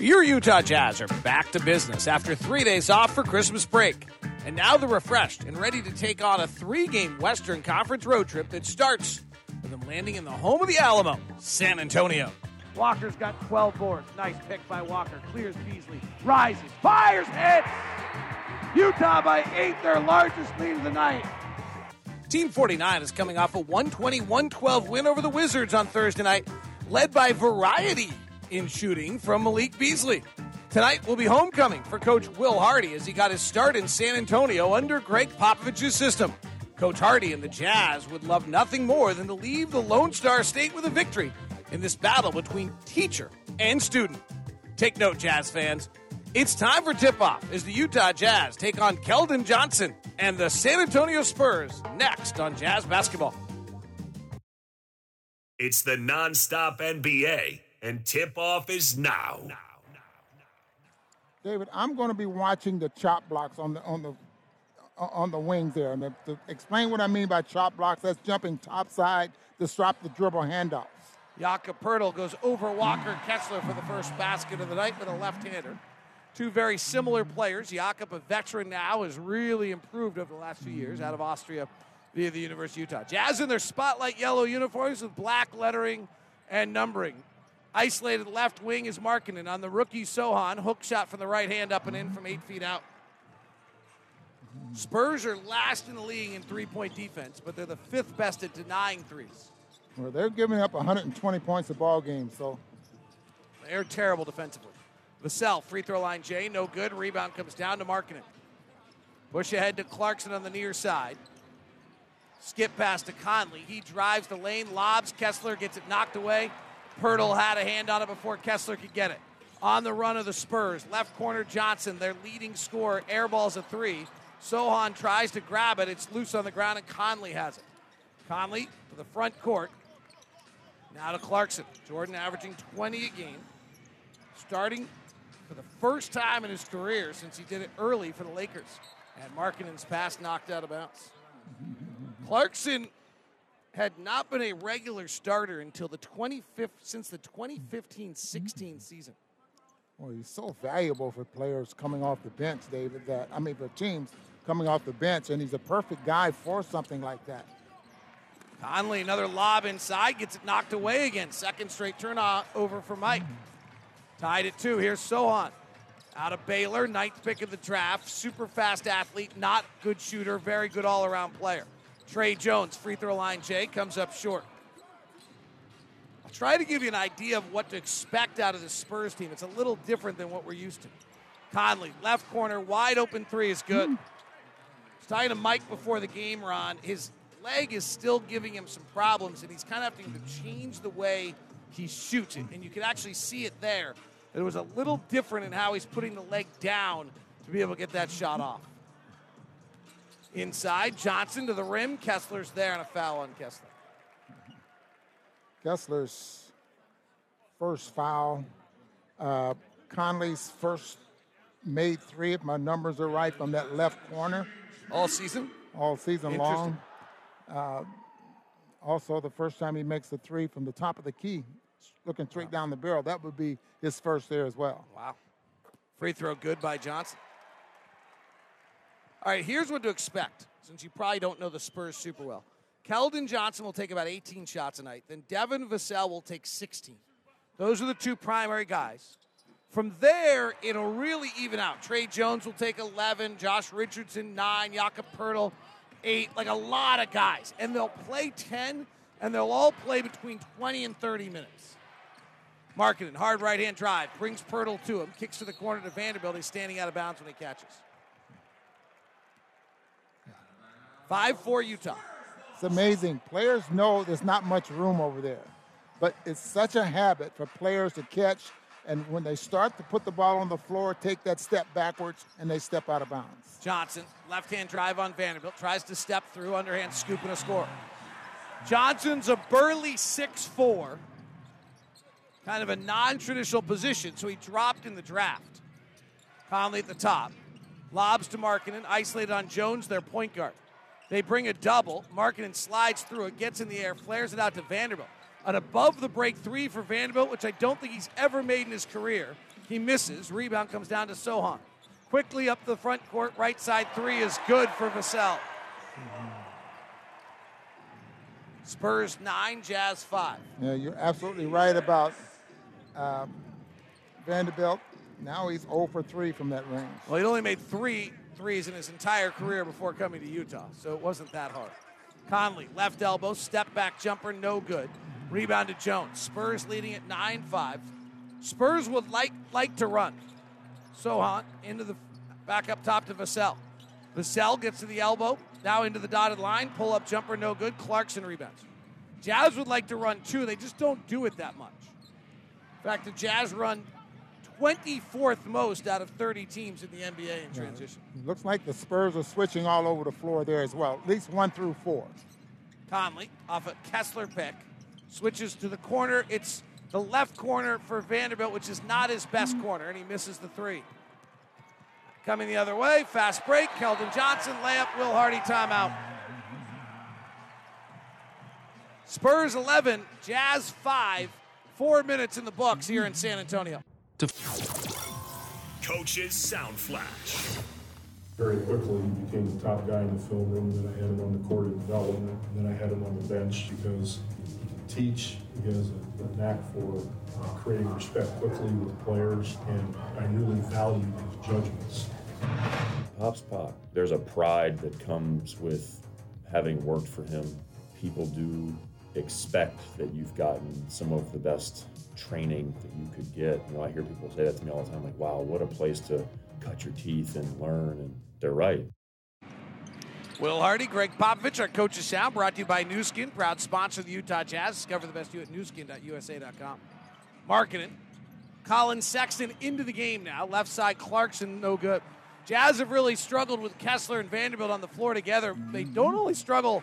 Your Utah Jazz are back to business after three days off for Christmas break. And now they're refreshed and ready to take on a three game Western Conference road trip that starts with them landing in the home of the Alamo, San Antonio. Walker's got 12 boards. Nice pick by Walker. Clears Beasley. Rises. Fires. Hits. Utah by eight, their largest lead of the night. Team 49 is coming off a 120 112 win over the Wizards on Thursday night, led by variety in shooting from Malik Beasley. Tonight will be homecoming for Coach Will Hardy as he got his start in San Antonio under Gregg Popovich's system. Coach Hardy and the Jazz would love nothing more than to leave the Lone Star State with a victory in this battle between teacher and student. Take note, Jazz fans. It's time for tip off as the Utah Jazz take on Keldon Johnson and the San Antonio Spurs next on Jazz Basketball. It's the nonstop NBA, and tip off is now. David, I'm going to be watching the chop blocks on the on the uh, on the wings there. And to explain what I mean by chop blocks, that's jumping topside to stop the dribble handoffs. Jakob Poeltl goes over Walker Kessler for the first basket of the night with a left-hander. Two very similar players. Jakob, a veteran now, has really improved over the last few years out of Austria via the University of Utah. Jazz in their spotlight yellow uniforms with black lettering and numbering. Isolated left wing is Markkanen on the rookie Sochan. Hook shot from the right hand up and in from eight feet out. Spurs are last in the league in three point defense, but they're the fifth best at denying threes. Well, they're giving up 120 points a ball game, so they're terrible defensively. Vassell, free throw line J, no good. Rebound comes down to Markkanen. Push ahead to Clarkson on the near side. Skip pass to Conley. He drives the lane, lobs. Kessler gets it knocked away. Poeltl had a hand on it before Kessler could get it. On the run of the Spurs, left corner Johnson, their leading scorer, airballs a three. Sochan tries to grab it. It's loose on the ground, and Conley has it. Conley to the front court. Now to Clarkson. Jordan averaging 20 a game. Starting for the first time in his career since he did it early for the Lakers. And Markkanen's pass knocked out of bounds. Clarkson had not been a regular starter until the 25th since the 2015-16 season. Well, he's so valuable for players coming off the bench, David. That I mean, for teams coming off the bench, and he's a perfect guy for something like that. Conley, another lob inside, gets it knocked away again. Second straight turnover for Mike. Tied at two. Here's Sochan. Out of Baylor, ninth pick of the draft. Super fast athlete, not good shooter, very good all around player. Tre Jones, free throw line J, comes up short. I'll try to give you an idea of what to expect out of the Spurs team. It's a little different than what we're used to. Conley, left corner, wide open three is good. Mm. Talking to Mike before the game, Ron. His leg is still giving him some problems, and he's kind of having to change the way he shoots it. And you can actually see it there. It was a little different in how he's putting the leg down to be able to get that shot off. Inside, Johnson to the rim. Kessler's there and a foul on Kessler. Kessler's first foul. Uh, Conley's first made three, if my numbers are right, from that left corner. All season? All season long. Uh, also, the first time he makes the three from the top of the key, looking straight down the barrel, that would be his first there as well. Wow. Free throw good by Johnson. All right, here's what to expect since you probably don't know the Spurs super well. Keldon Johnson will take about 18 shots a night. Then Devin Vassell will take 16. Those are the two primary guys. From there, it'll really even out. Tre Jones will take 11, Josh Richardson 9, Jakob Poeltl 8, like a lot of guys. And they'll play 10, and they'll all play between 20 and 30 minutes. Markkanen, hard right hand drive, brings Poeltl to him, kicks to the corner to Vanderbilt. He's standing out of bounds when he catches. 5 4 Utah. It's amazing. Players know there's not much room over there, but it's such a habit for players to catch, and when they start to put the ball on the floor, take that step backwards, and they step out of bounds. Johnson, left hand drive on Vanderbilt, tries to step through, underhand scoop and a score. Johnson's a burly 6 4, kind of a non traditional position, so he dropped in the draft. Conley at the top. Lobs to Markkanen, isolated on Jones, their point guard. They bring a double. Markkanen slides through it, gets in the air, flares it out to Vanderbilt. An above the break three for Vanderbilt, which I don't think he's ever made in his career. He misses. Rebound comes down to Sochan. Quickly up the front court, right side three is good for Vassell. Spurs nine, Jazz five. Yeah, you're absolutely right about um, Vanderbilt. Now he's 0 for 3 from that range. Well, he only made three threes in his entire career before coming to Utah, so it wasn't that hard. Conley, left elbow, step back jumper, no good. Rebound to Jones. Spurs leading at 9 5. Spurs would like like to run. Sochan into the back up top to Vassell. Vassell gets to the elbow, now into the dotted line. Pull up jumper, no good. Clarkson rebounds. Jazz would like to run too. They just don't do it that much. In fact, the Jazz run 24th most out of 30 teams in the NBA in transition. It looks like the Spurs are switching all over the floor there as well, at least one through four. Conley off a Kessler pick switches to the corner. It's the left corner for Vanderbilt, which is not his best mm. corner, and he misses the three. Coming the other way, fast break. Keldon Johnson, layup, Will Hardy, timeout. Spurs 11, Jazz 5, four minutes in the books here in San Antonio. Coach's Sound Flash. Very quickly, he became the top guy in the film room. Then I had him on the court in development. And then I had him on the bench because he can teach. He has a, a knack for uh, creating respect quickly with players. And I really valued his judgments. Pop's Pop. There's a pride that comes with having worked for him. People do expect that you've gotten some of the best training that you could get. You know, I hear people say that to me all the time, like, wow, what a place to cut your teeth and learn. And they're right. Will Hardy, Gregg Popovich, our coach of sound, brought to you by Nu Skin, proud sponsor of the Utah Jazz. Discover the best you at newskin.usa.com. Marketing. Collin Sexton into the game now. Left side, Clarkson, no good. Jazz have really struggled with Kessler and Vanderbilt on the floor together. They don't only struggle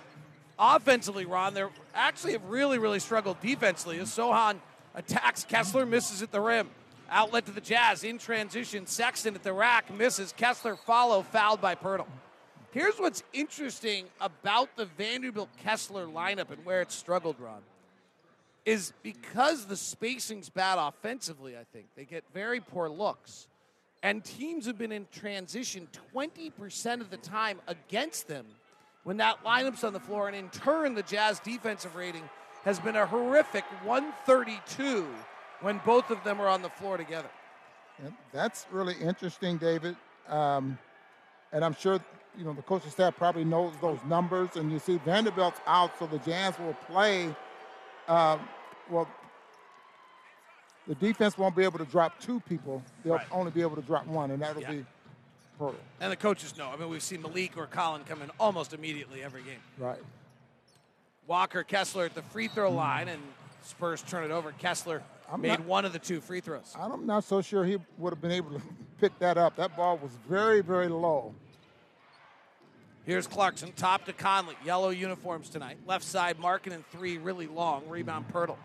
offensively, Ron, they're actually have really, really struggled defensively as Sochan attacks Kessler, misses at the rim. Outlet to the Jazz in transition. Sexton at the rack misses. Kessler follow, fouled by Poeltl. Here's what's interesting about the Vanderbilt Kessler lineup and where it struggled, Ron, is because the spacing's bad offensively, I think. They get very poor looks. And teams have been in transition 20% of the time against them when that lineup's on the floor. And in turn, the Jazz defensive rating has been a horrific 132 when both of them are on the floor together. And that's really interesting, David. Um, and I'm sure you know the coaching staff probably knows those numbers. And you see Vanderbilt's out, so the Jazz will play. Um, well, the defense won't be able to drop two people; they'll Right. only be able to drop one, and that'll Yeah. be Poeltl. And the coaches know. I mean, we've seen Malik or Collin come in almost immediately every game. Right. Walker Kessler at the free throw mm. line, and Spurs turn it over. Kessler I'm made not- one of the two free throws. I'm not so sure he would have been able to pick that up. That ball was very, very low. Here's Clarkson, top to Conley. Yellow uniforms tonight. Left side, Markkanen three, really long. Rebound, Poeltl.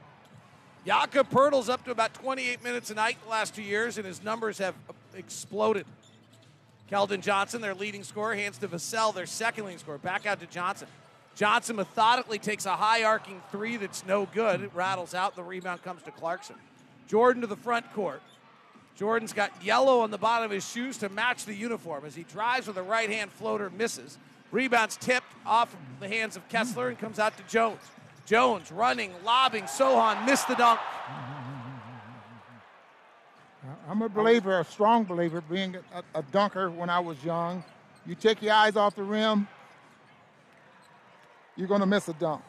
Jakob Poeltl's up to about 28 minutes a night the last two years, and his numbers have exploded. Keldon Johnson, their leading scorer, hands to Vassell, their second leading scorer. Back out to Johnson. Johnson methodically takes a high arcing three that's no good. It rattles out. The rebound comes to Clarkson. Jordan to the front court. Jordan's got yellow on the bottom of his shoes to match the uniform as he drives with a right hand floater, misses. Rebounds tipped off the hands of Kessler and comes out to Jones. Jones running, lobbing. Sochan missed the dunk. I'm a believer, a strong believer, being a, a dunker when I was young. You take your eyes off the rim, you're going to miss a dunk.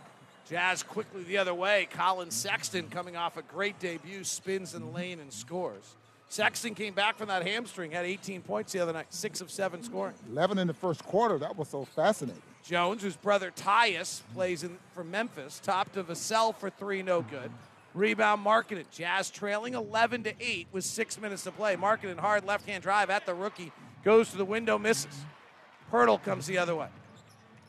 Jazz quickly the other way. Collin Sexton coming off a great debut, spins in the lane and scores. Sexton came back from that hamstring, had 18 points the other night, six of seven scoring. 11 in the first quarter. That was so fascinating. Jones, whose brother Tyus plays in for Memphis, top to Vassell for three, no good. Rebound, Markkanen. Jazz trailing 11 to 8 with six minutes to play. Markkanen hard left hand drive at the rookie, goes to the window, misses. Poeltl comes the other way.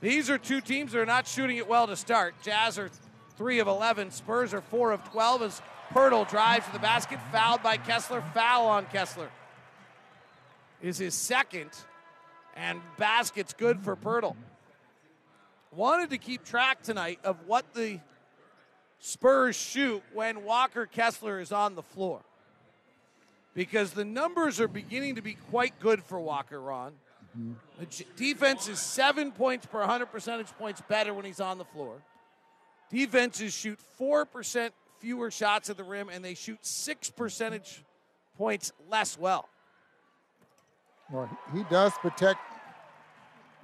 These are two teams that are not shooting it well to start. Jazz are three of 11. Spurs are four of 12 as Poeltl drives to the basket, fouled by Kessler. Foul on Kessler is his second, and basket's good for Poeltl. Wanted to keep track tonight of what the Spurs shoot when Walker Kessler is on the floor. because the numbers are beginning to be quite good for Walker, Ron. Mm-hmm. The j- defense is seven points per 100 percentage points better when he's on the floor. Defenses shoot 4% fewer shots at the rim, and they shoot six percentage points less well. Well, he does protect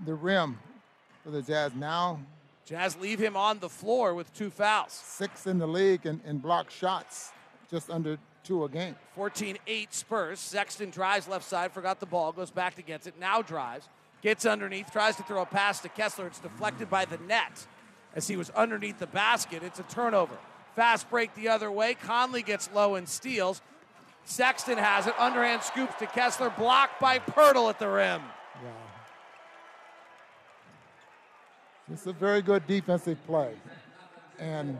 the rim for the Jazz now. Jazz leave him on the floor with two fouls. Six in the league and, in block shots, just under two a game. 14 8 Spurs. Sexton drives left side, forgot the ball, goes back to gets it, now drives, gets underneath, tries to throw a pass to Kessler. It's deflected by the net as he was underneath the basket. It's a turnover. Fast break the other way. Conley gets low and steals. Sexton has it. Underhand scoops to Kessler, blocked by Poeltl at the rim. Wow. It's a very good defensive play. And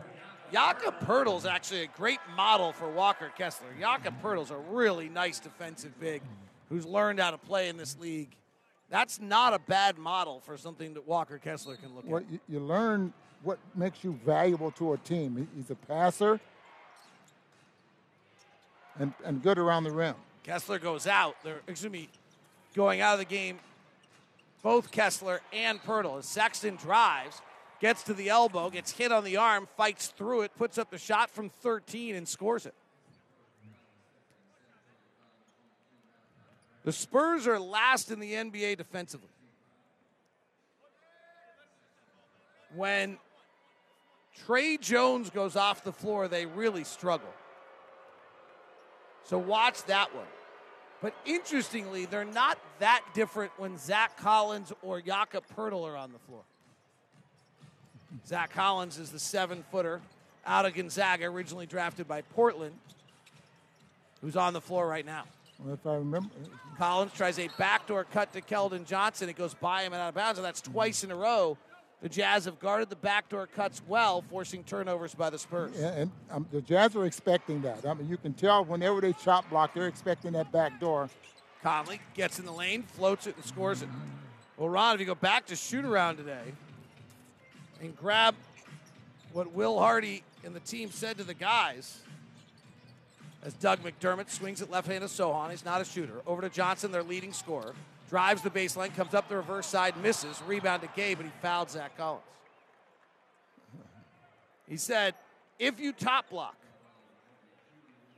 Jakob Poeltl's actually a great model for Walker Kessler. Jakob Poeltl's a really nice defensive big who's learned how to play in this league. That's not a bad model for something that Walker Kessler can look what at. you, you learn what makes you valuable to a team. He- He's a passer and, and good around the rim. Kessler goes out. They're, excuse me, going out of the game, both Kessler and Poeltl. As Sexton drives, gets to the elbow, gets hit on the arm, fights through it, puts up the shot from 13 and scores it. The Spurs are last in the NBA defensively. When Tre Jones goes off the floor, they really struggle. So watch that one. But interestingly, they're not that different when Zach Collins or Jakob Poeltl are on the floor. Zach Collins is the seven footer out of Gonzaga, originally drafted by Portland, who's on the floor right now. Well, if I remember, uh, Collins tries a backdoor cut to Keldon Johnson. It goes by him and out of bounds, and that's twice in a row. The Jazz have guarded the backdoor cuts well, forcing turnovers by the Spurs. and, and um, the Jazz are expecting that. I mean, you can tell whenever they chop block, they're expecting that back door. Conley gets in the lane, floats it, and scores it. Well, Ron, if you go back to shoot around today and grab what Will Hardy and the team said to the guys, as Doug McDermott swings it left hand to Sochan, he's not a shooter. Over to Johnson, their leading scorer. Drives the baseline, comes up the reverse side, misses. Rebound to Gabe, but he fouled Zach Collins. He said, if you chop block,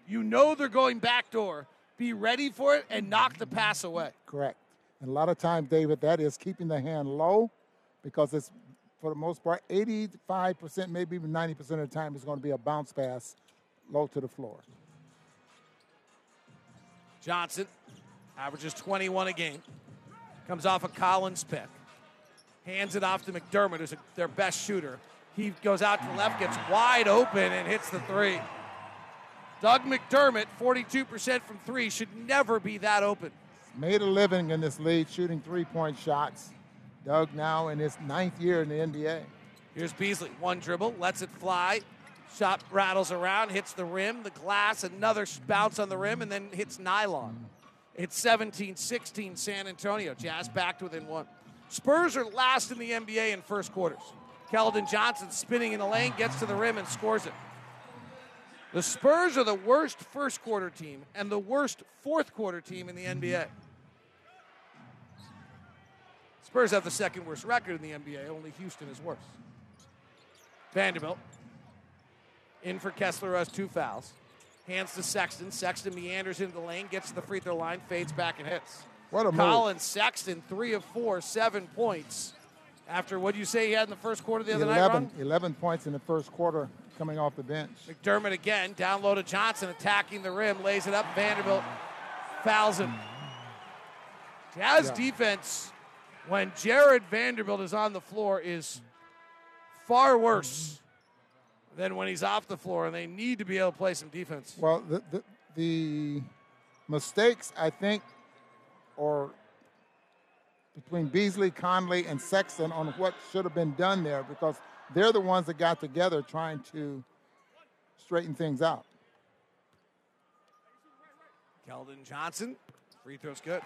you know they're going backdoor. Be ready for it and knock the pass away. Correct. And a lot of times, David, that is keeping the hand low because it's, for the most part, 85%, maybe even 90% of the time, is going to be a bounce pass low to the floor. Johnson averages 21 a game. Comes off a Collins pick. Hands it off to McDermott, who's a, their best shooter. He goes out to the left, gets wide open, and hits the three. Doug McDermott, 42% from three, should never be that open. Made a living in this league shooting three point shots. Doug now in his ninth year in the NBA. Here's Beasley. One dribble, lets it fly. Shot rattles around, hits the rim, the glass, another bounce on the rim, and then hits nylon. It's 17 16 San Antonio. Jazz backed within one. Spurs are last in the NBA in first quarters. Keldon Johnson spinning in the lane, gets to the rim, and scores it. The Spurs are the worst first quarter team and the worst fourth quarter team in the NBA. Spurs have the second worst record in the NBA. Only Houston is worse. Vanderbilt in for Kessler, has two fouls. Hands to Sexton. Sexton meanders into the lane, gets to the free throw line, fades back and hits. What a move. Collins Sexton, three of four, seven points. After what do you say he had in the first quarter the other night, 11, Ron? 11 points in the first quarter coming off the bench. McDermott again, down low to Johnson, attacking the rim, lays it up. Vanderbilt fouls him. Jazz Yeah. defense, when Jared Vanderbilt is on the floor, is far worse than when he's off the floor, and they need to be able to play some defense. Well, the, the, the mistakes, I think, are between Beasley, Conley, and Sexton on what should have been done there because they're the ones that got together trying to straighten things out. Keldon Johnson, free throw's good.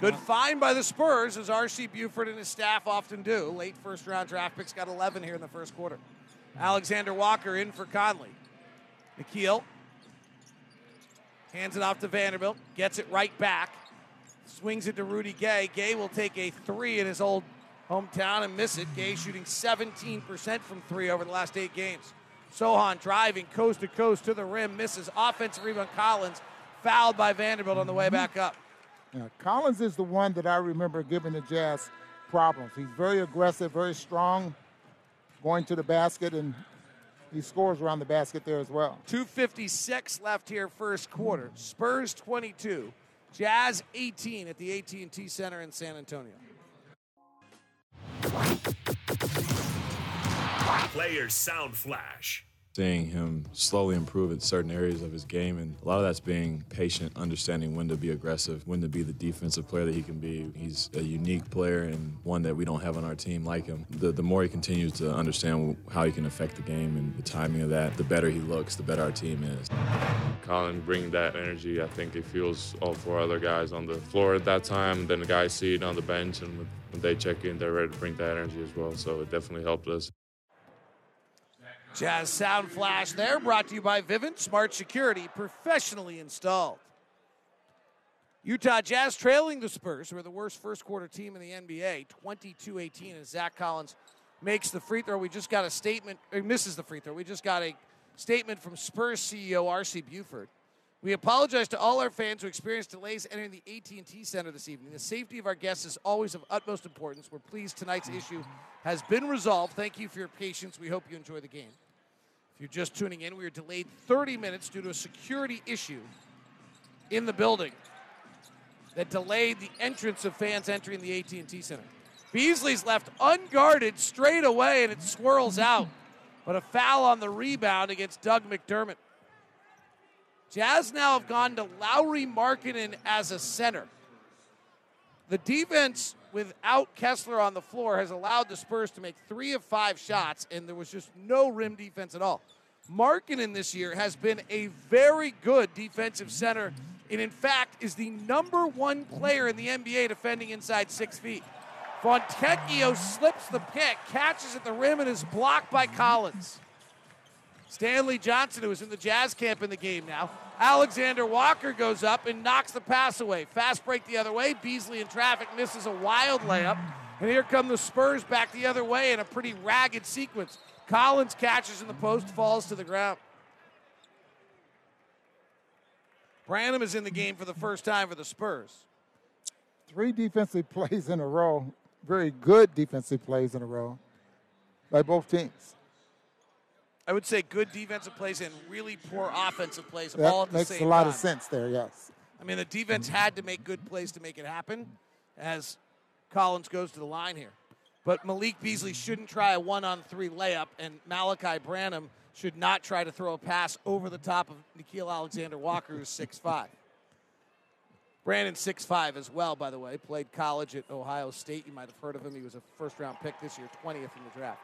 Good find by the Spurs, as R.C. Buford and his staff often do. Late first round draft picks got 11 here in the first quarter. Alexander Walker in for Conley. Nickeil Hands it off to Vanderbilt. Gets it right back. Swings it to Rudy Gay. Gay will take a three in his old hometown and miss it. Gay shooting 17% from three over the last eight games. Sochan driving coast to coast to the rim, misses. Offensive rebound Collins, fouled by Vanderbilt on the way mm-hmm. back up. Yeah, Collins is the one that I remember giving the Jazz problems. He's very aggressive, very strong, going to the basket, and he scores around the basket there as well. 256 left here first quarter. Spurs 22, Jazz 18 at the AT&T Center in San Antonio. Players Sound Flash. Seeing him slowly improve in certain areas of his game, and a lot of that's being patient, understanding when to be aggressive, when to be the defensive player that he can be. He's a unique player and one that we don't have on our team like him. The, the more he continues to understand how he can affect the game and the timing of that, the better he looks, the better our team is. Collin bringing that energy. I think it fuels all four other guys on the floor at that time. Then the guys see it on the bench, and when they check in, they're ready to bring that energy as well. So it definitely helped us. Jazz Sound Flash there, brought to you by Vivint Smart Security, professionally installed. Utah Jazz trailing the Spurs, who are the worst first quarter team in the NBA, 22 18, as Zach Collins makes the free throw. We just got a statement, or misses the free throw. We just got a statement from Spurs CEO R.C. Buford. We apologize to all our fans who experienced delays entering the AT&T Center this evening. The safety of our guests is always of utmost importance. We're pleased tonight's issue has been resolved. Thank you for your patience. We hope you enjoy the game. If you're just tuning in, we were delayed 30 minutes due to a security issue in the building that delayed the entrance of fans entering the AT&T Center. Beasley's left unguarded straight away and it swirls out. But a foul on the rebound against Doug McDermott. Jazz now have gone to Lauri Markkanen as a center. The defense without Kessler on the floor has allowed the Spurs to make three of five shots, and there was just no rim defense at all. Markkanen this year has been a very good defensive center, and in fact is the number one player in the NBA defending inside six feet. Fontecchio slips the pick, catches at the rim, and is blocked by Collins. Stanley Johnson, who is in the Jazz camp in the game now. Alexander Walker goes up and knocks the pass away. Fast break the other way. Beasley in traffic misses a wild layup. And here come the Spurs back the other way in a pretty ragged sequence. Collins catches in the post, falls to the ground. Branham is in the game for the first time for the Spurs. Three defensive plays in a row, very good defensive plays in a row by both teams. I would say good defensive plays and really poor offensive plays That all at the makes a lot time. of sense there, yes. I mean, the defense had to make good plays to make it happen as Collins goes to the line here. But Malik Beasley shouldn't try a one on three layup, and Malachi Branham should not try to throw a pass over the top of Nickeil Alexander Walker, who's 6'5. Brandon 6'5 as well, by the way. Played college at Ohio State. You might have heard of him. He was a first round pick this year, 20th in the draft.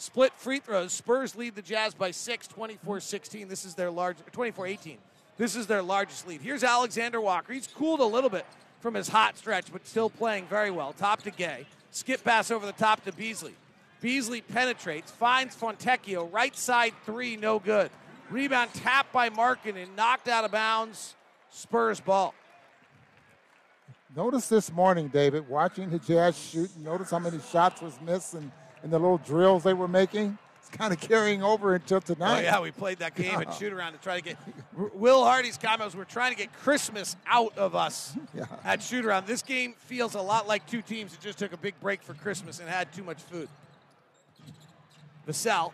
Split free throws. Spurs lead the Jazz by six, 24 16. This is their large, 24 18. This is their largest lead. Here's Alexander Walker. He's cooled a little bit from his hot stretch, but still playing very well. Top to Gay. Skip pass over the top to Beasley. Beasley penetrates, finds Fontecchio. Right side three, no good. Rebound tapped by Markkanen and knocked out of bounds. Spurs ball. Notice this morning, David, watching the Jazz shoot, notice how many shots was missed and, and the little drills they were making. It's kind of carrying over until tonight. Oh tonight. yeah, we played that game and shoot around to try to get. Will Hardy's comments. We're trying to get Christmas out of us Yeah. at shoot around. This game feels a lot like two teams that just took a big break for Christmas and had too much food. Vassell,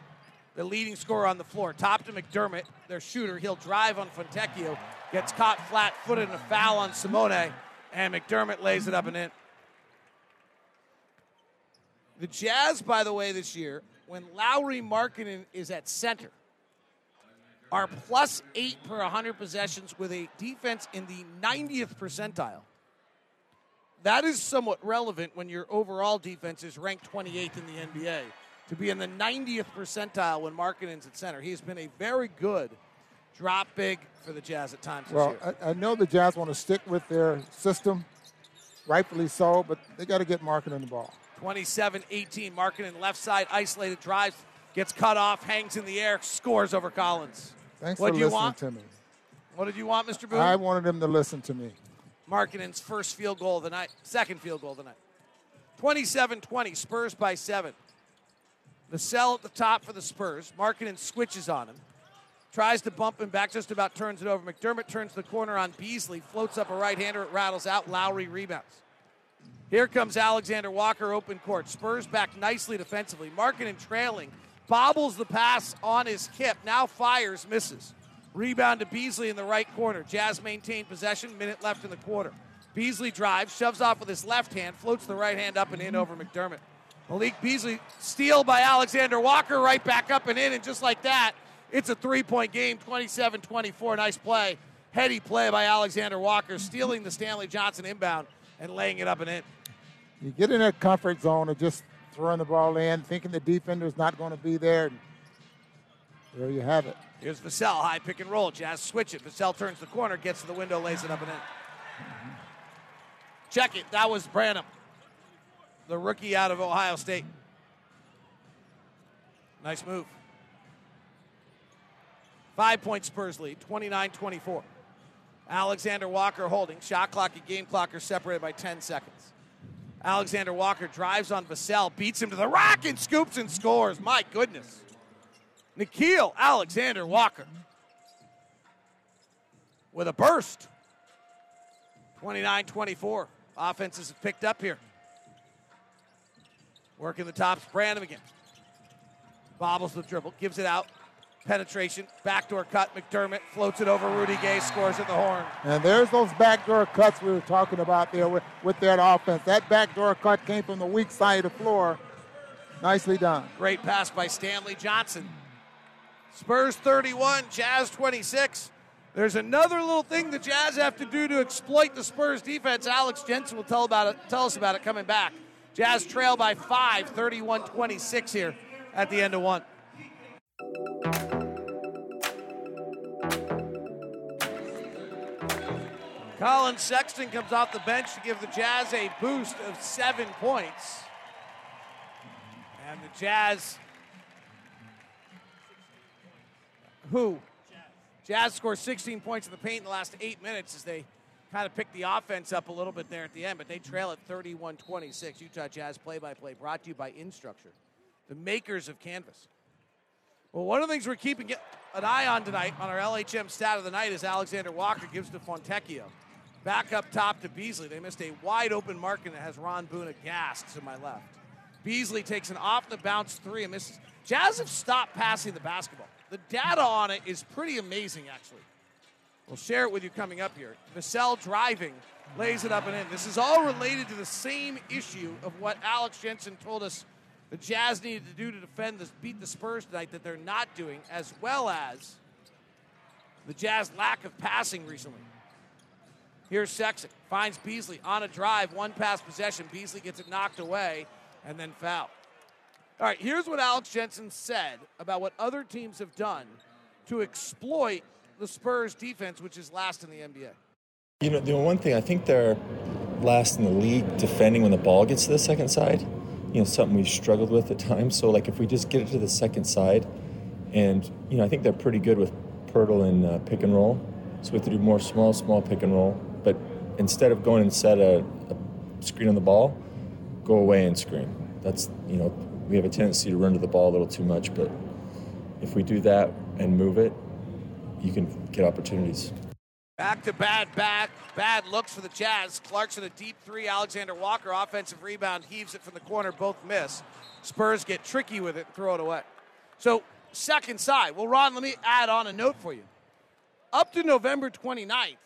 the leading scorer on the floor, top to McDermott, their shooter. He'll drive on Fontecchio, gets caught flat-footed in a foul on Simone, and McDermott lays it up and in. The Jazz, by the way, this year, when Lauri Markkanen is at center, are plus eight per 100 possessions with a defense in the 90th percentile. That is somewhat relevant when your overall defense is ranked 28th in the NBA. To be in the 90th percentile when Markkanen's at center, he has been a very good drop big for the Jazz at times Well, this year. I, I know the Jazz want to stick with their system, rightfully so, but they got to get Markkanen on the ball. 27 18. Markkanen left side, isolated drives, gets cut off, hangs in the air, scores over Collins. Thanks What for listening want? to me. What did you want, Mr. Boone? I wanted him to listen to me. Markkanen's first field goal of the night, second field goal of the night. 27 20, Spurs by seven. Vassell at the top for the Spurs. Markkanen switches on him. Tries to bump him back, just about turns it over. McDermott turns the corner on Beasley, floats up a right hander, it rattles out. Lauri rebounds. Here comes Alexander Walker, open court. Spurs back nicely defensively. Markkanen trailing, bobbles the pass on his hip, now fires, misses. Rebound to Beasley in the right corner. Jazz maintain possession, minute left in the quarter. Beasley drives, shoves off with his left hand, floats the right hand up and in over McDermott. Malik Beasley, steal by Alexander Walker, right back up and in, and just like that, it's a three point game, 27 24. Nice play. Heady play by Alexander Walker, stealing the Stanley Johnson inbound and laying it up and in. You get in that comfort zone of just throwing the ball in, thinking the defender's not going to be there. There you have it. Here's Vassell, high pick and roll. Jazz switch it. Vassell turns the corner, gets to the window, lays it up and in. Check it. That was Branham, the rookie out of Ohio State. Nice move. Five point Spurs lead, 29 24. Alexander Walker holding. Shot clock and game clock are separated by 10 seconds. Alexander Walker drives on Vassell, beats him to the rack, and scoops and scores. My goodness. Nickeil Alexander Walker with a burst. 29 24. Offense is picked up here. Working the tops, Branham again. Bobbles the dribble, gives it out. Penetration, backdoor cut. McDermott floats it over Rudy Gay, scores at the horn. And there's those backdoor cuts we were talking about there with, with that offense. That backdoor cut came from the weak side of the floor. Nicely done. Great pass by Stanley Johnson. Spurs 31, Jazz 26. There's another little thing the Jazz have to do to exploit the Spurs defense. Alex Jensen will tell about it, tell us about it coming back. Jazz trail by five, 31-26 here at the end of one. Collin Sexton comes off the bench to give the Jazz a boost of seven points. And the Jazz. Who? Jazz score 16 points in the paint in the last eight minutes as they kind of pick the offense up a little bit there at the end, but they trail at 31 26. Utah Jazz play by play brought to you by Instructure, the makers of Canvas. Well, one of the things we're keeping an eye on tonight on our LHM stat of the night is Alexander Walker gives to Fontecchio. Back up top to Beasley. They missed a wide open mark and it has Ron Boone aghast to my left. Beasley takes an off the bounce three and misses. Jazz have stopped passing the basketball. The data on it is pretty amazing, actually. We'll share it with you coming up here. Vassell driving, lays it up and in. This is all related to the same issue of what Alex Jensen told us the Jazz needed to do to defend this, beat the Spurs tonight that they're not doing, as well as the Jazz lack of passing recently. Here's Sexton. Finds Beasley on a drive, one pass possession. Beasley gets it knocked away and then foul. All right, here's what Alex Jensen said about what other teams have done to exploit the Spurs defense, which is last in the NBA. You know, the one thing I think they're last in the league defending when the ball gets to the second side. You know, something we've struggled with at times. So, like, if we just get it to the second side, and you know, I think they're pretty good with Poeltl and uh, pick and roll. So we have to do more small, small pick and roll. Instead of going and set a, a screen on the ball, go away and screen. That's you know, we have a tendency to run to the ball a little too much. But if we do that and move it, you can get opportunities. Back to bad, bad, bad looks for the Jazz. Clarkson a deep three. Alexander Walker offensive rebound heaves it from the corner. Both miss. Spurs get tricky with it and throw it away. So second side. Well, Ron, let me add on a note for you. Up to November 29th,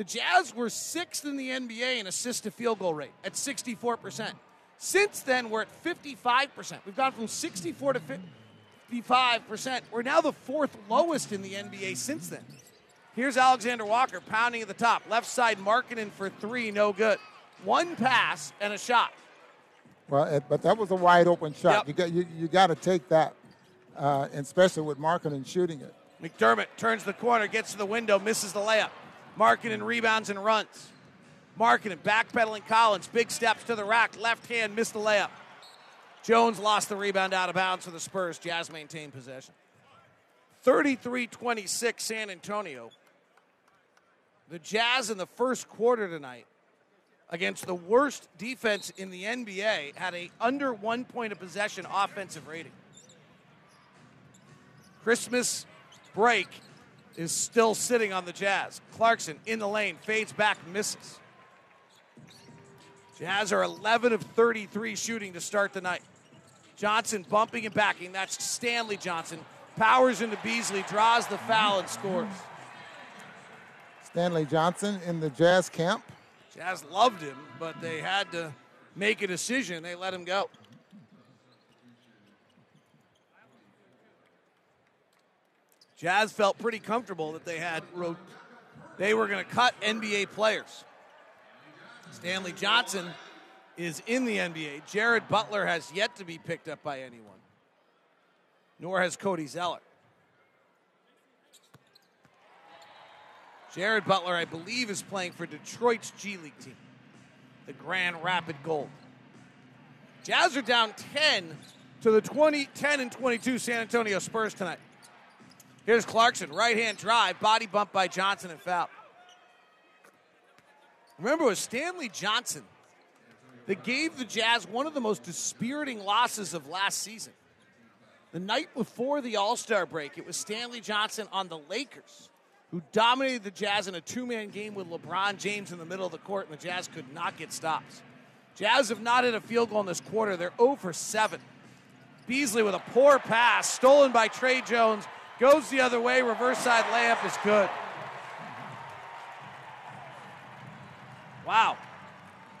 the Jazz were sixth in the NBA in assist to field goal rate at 64%. Since then, we're at 55%. We've gone from 64 to 55%. We're now the fourth lowest in the NBA since then. Here's Alexander Walker pounding at the top. Left side Markkanen for three, no good. One pass and a shot. Well, but that was a wide open shot. Yep. You got you, you got to take that, uh, especially with Markkanen shooting it. McDermott turns the corner, gets to the window, misses the layup. Markkanen rebounds and runs. Markkanen backpedaling Collins, big steps to the rack, left hand, missed the layup. Jones lost the rebound out of bounds for the Spurs. Jazz maintain possession. 33 26 San Antonio. The Jazz in the first quarter tonight against the worst defense in the NBA had a under one point of possession offensive rating. Christmas break is still sitting on the Jazz. Clarkson in the lane, fades back, misses. Jazz are 11 of 33 shooting to start the night. Johnson bumping and backing. That's Stanley Johnson. Powers into Beasley, draws the foul and scores. Stanley Johnson in the Jazz camp. Jazz loved him, but they had to make a decision. They let him go. Jazz felt pretty comfortable that they had they were going to cut NBA players. Stanley Johnson is in the NBA. Jared Butler has yet to be picked up by anyone, nor has Cody Zeller. Jared Butler, I believe, is playing for Detroit's G League team, the Grand Rapid Gold. Jazz are down 10 to the 20, 10 and 22 San Antonio Spurs tonight. Here's Clarkson, right hand drive, body bump by Johnson and foul. Remember, it was Stanley Johnson that gave the Jazz one of the most dispiriting losses of last season. The night before the All Star break, it was Stanley Johnson on the Lakers who dominated the Jazz in a two man game with LeBron James in the middle of the court, and the Jazz could not get stops. Jazz have not hit a field goal in this quarter. They're 0 for 7. Beasley with a poor pass, stolen by Tre Jones, goes the other way. Reverse side layup is good. Wow.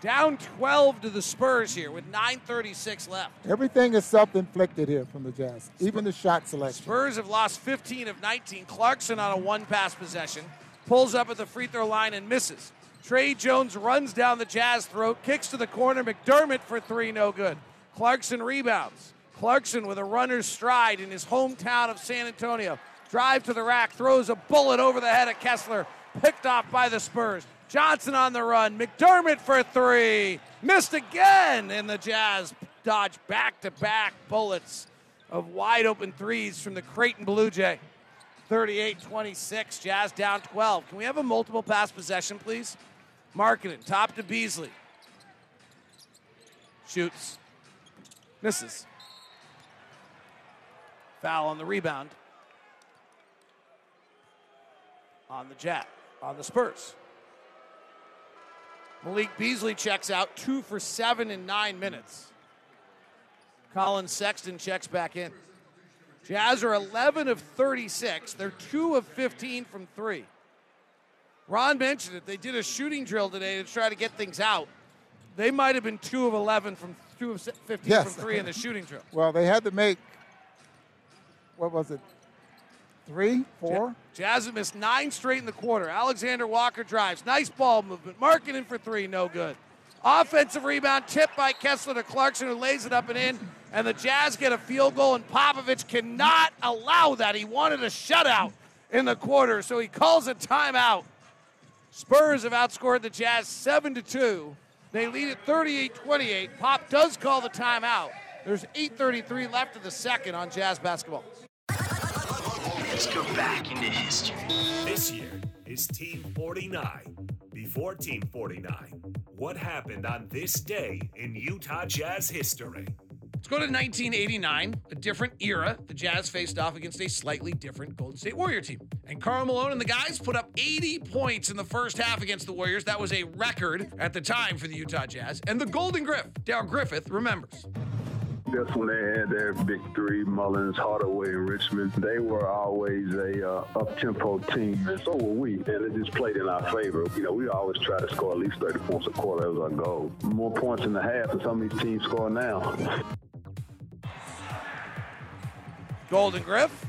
Down 12 to the Spurs here with 9.36 left. Everything is self inflicted here from the Jazz, even the shot selection. Spurs have lost 15 of 19. Clarkson on a one pass possession, pulls up at the free throw line and misses. Tre Jones runs down the Jazz throat, kicks to the corner. McDermott for three, no good. Clarkson rebounds. Clarkson with a runner's stride in his hometown of San Antonio. Drive to the rack, throws a bullet over the head of Kessler, picked off by the Spurs. Johnson on the run. McDermott for three. Missed again. And the Jazz dodge back to back bullets of wide open threes from the Creighton Blue Jay. 38 26. Jazz down 12. Can we have a multiple pass possession, please? Markkanen, top to Beasley. Shoots. Misses. Foul on the rebound. On the Jazz. On the Spurs. Malik Beasley checks out two for seven in nine minutes. Collin Sexton checks back in. Jazz are 11 of 36. They're 2 of 15 from three. Ron mentioned it. They did a shooting drill today to try to get things out. They might have been 2 of 11 from 2 of 15 yes. from three in the shooting drill. Well, they had to make, what was it, Three, four. Jazz have missed nine straight in the quarter. Alexander Walker drives. Nice ball movement. Markkanen for three, no good. Offensive rebound tipped by Kessler to Clarkson, who lays it up and in. And the Jazz get a field goal, and Popovich cannot allow that. He wanted a shutout in the quarter, so he calls a timeout. Spurs have outscored the Jazz 7 to 2. They lead at 38 28. Pop does call the timeout. There's 8.33 left of the second on Jazz basketball. Let's go back into history. This year is Team 49. Before Team 49, what happened on this day in Utah Jazz history? Let's go to 1989, a different era. The Jazz faced off against a slightly different Golden State Warrior team. And Karl Malone and the guys put up 80 points in the first half against the Warriors. That was a record at the time for the Utah Jazz. And the Golden Griff, Darrell Griffith, remembers. That's when they had their big three, Mullins, Hardaway, and Richmond. They were always a uh, up-tempo team, and so were we. And it just played in our favor. You know, we always try to score at least 30 points a quarter. That was our goal. More points in the half than some of these teams score now. Golden Griff.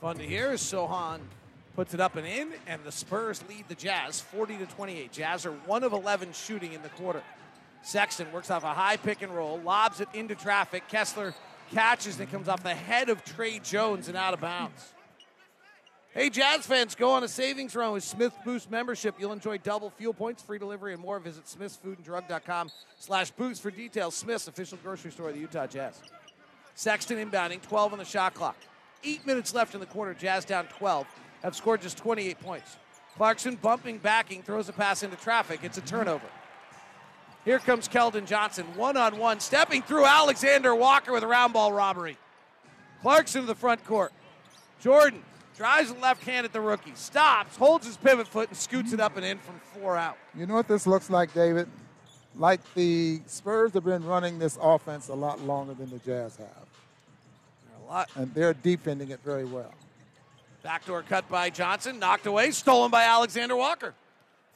Fun to hear Sochan puts it up and in, and the Spurs lead the Jazz 40 to 28. Jazz are one of 11 shooting in the quarter. Sexton works off a high pick and roll, lobs it into traffic. Kessler catches and comes off the head of Tre Jones and out of bounds. Hey, Jazz fans, go on a savings run with Smith Boost membership. You'll enjoy double fuel points, free delivery, and more. Visit smithsfoodanddrug.com slash boost for details. Smith's official grocery store of the Utah Jazz. Sexton inbounding, 12 on the shot clock. Eight minutes left in the quarter. Jazz down 12. Have scored just 28 points. Clarkson bumping, backing, throws a pass into traffic. It's a turnover. Here comes Keldon Johnson, one on one, stepping through Alexander Walker with a round ball robbery. Clarkson to the front court. Jordan drives the left hand at the rookie, stops, holds his pivot foot, and scoots it up and in from four out. You know what this looks like, David? Like the Spurs have been running this offense a lot longer than the Jazz have. A lot. And they're defending it very well. Backdoor cut by Johnson, knocked away, stolen by Alexander Walker.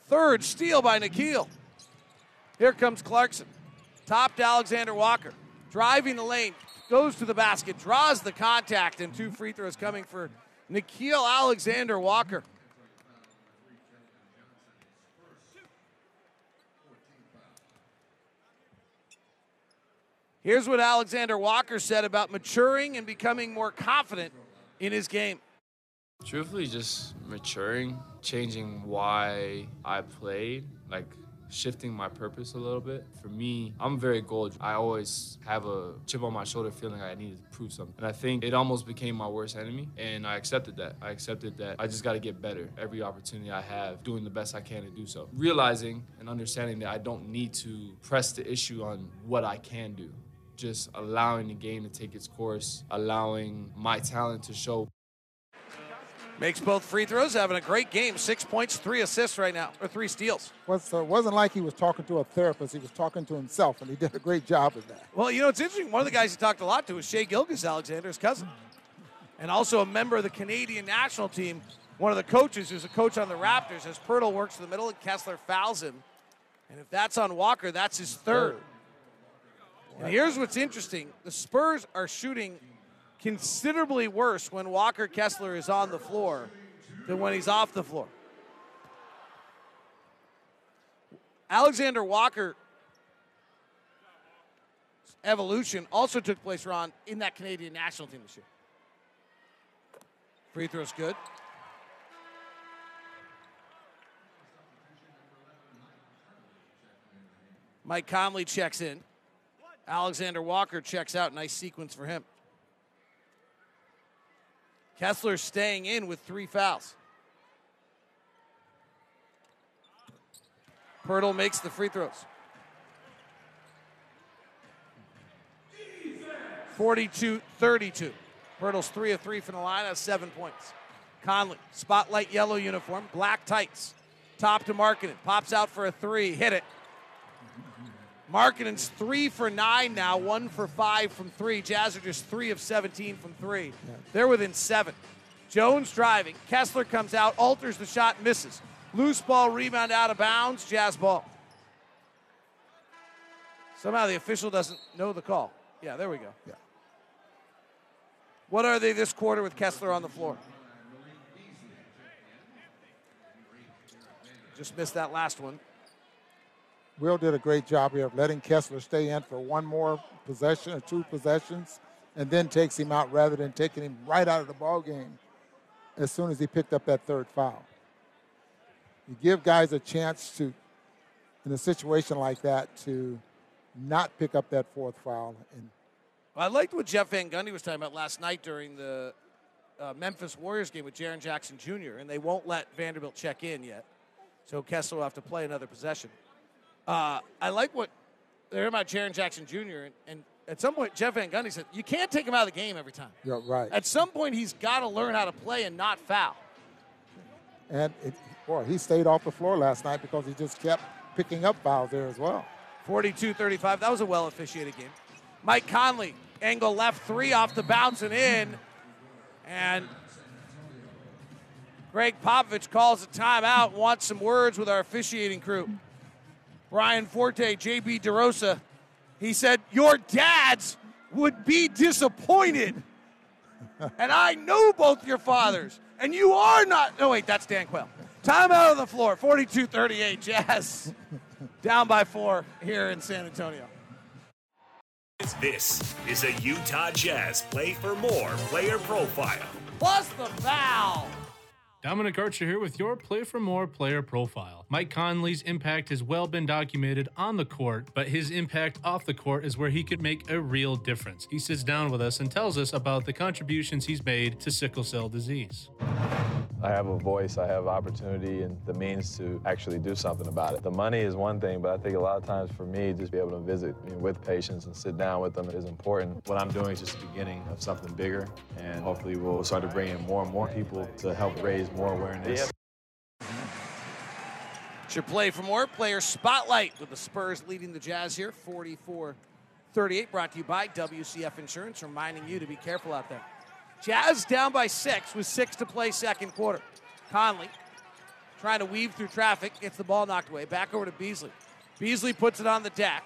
Third steal by Nickeil. Here comes Clarkson. Top to Alexander Walker. Driving the lane, goes to the basket, draws the contact, and two free throws coming for Nickeil Alexander Walker. Here's what Alexander Walker said about maturing and becoming more confident in his game. Truthfully, just maturing, changing why I played, like shifting my purpose a little bit. For me, I'm very goal. I always have a chip on my shoulder feeling like I needed to prove something. And I think it almost became my worst enemy. And I accepted that. I accepted that I just got to get better every opportunity I have, doing the best I can to do so. Realizing and understanding that I don't need to press the issue on what I can do. Just allowing the game to take its course, allowing my talent to show. Makes both free throws, having a great game. Six points, three assists right now, or three steals. Well, so it wasn't like he was talking to a therapist. He was talking to himself, and he did a great job of that. Well, you know, it's interesting. One of the guys he talked a lot to was Shai Gilgeous, Alexander's cousin, and also a member of the Canadian national team. One of the coaches who's a coach on the Raptors as Poeltl works in the middle and Kessler fouls him. And if that's on Walker, that's his third. And here's what's interesting the Spurs are shooting considerably worse when Walker Kessler is on the floor than when he's off the floor. Alexander Walker evolution also took place, Ron, in that Canadian national team this year. Free throw's good. Mike Conley checks in. Alexander Walker checks out. Nice sequence for him. Kessler staying in with three fouls. Poeltl makes the free throws. 42 32. Poeltl's three of three from the line, has seven points. Conley, spotlight yellow uniform, black tights. Top to Markkanen. Pops out for a three. Hit it. Markkanen's three for nine now, one for five from three. Jazz are just three of 17 from three. They're within seven. Jones driving. Kessler comes out, alters the shot, misses. Loose ball, rebound out of bounds, Jazz ball. Somehow the official doesn't know the call. Yeah, there we go. Yeah. What are they this quarter with Kessler on the floor? Just missed that last one. Will did a great job here of letting Kessler stay in for one more possession or two possessions, and then takes him out rather than taking him right out of the ball game as soon as he picked up that third foul. You give guys a chance to, in a situation like that, to not pick up that fourth foul. And I liked what Jeff Van Gundy was talking about last night during the uh, Memphis Warriors game with Jaren Jackson Jr., and they won't let Vanderbilt check in yet. So Kessler will have to play another possession. Uh, I like what they're about Jaren Jackson Jr. And, and, at some point, Jeff Van Gundy said, You can't take him out of the game every time. Yeah, right. At some point, he's got to learn how to play and not foul. And, it, boy, he stayed off the floor last night because he just kept picking up fouls there as well. 42 35. That was a well officiated game. Mike Conley, angle left three off the bounce and in. And Gregg Popovich calls a timeout, wants some words with our officiating crew. Brian Forte, JB DeRosa, he said, Your dads would be disappointed. and I know both your fathers. And you are not. No, wait, that's Dan Quayle. Time out of the floor, 42 38. Jazz down by four here in San Antonio. This is a Utah Jazz Play for More player profile. Plus the foul. Dominic Archer here with your Play for More player profile. Mike Conley's impact has well been documented on the court, but his impact off the court is where he could make a real difference. He sits down with us and tells us about the contributions he's made to sickle cell disease. I have a voice, I have opportunity and the means to actually do something about it. The money is one thing, but I think a lot of times for me, just be able to visit with patients and sit down with them is important. What I'm doing is just the beginning of something bigger, and hopefully we'll start to bring in more and more people to help raise more awareness. Should play for more player spotlight with the Spurs leading the Jazz here, 44 38. Brought to you by WCF Insurance, reminding you to be careful out there. Jazz down by six with six to play second quarter. Conley trying to weave through traffic, gets the ball knocked away. Back over to Beasley. Beasley puts it on the deck,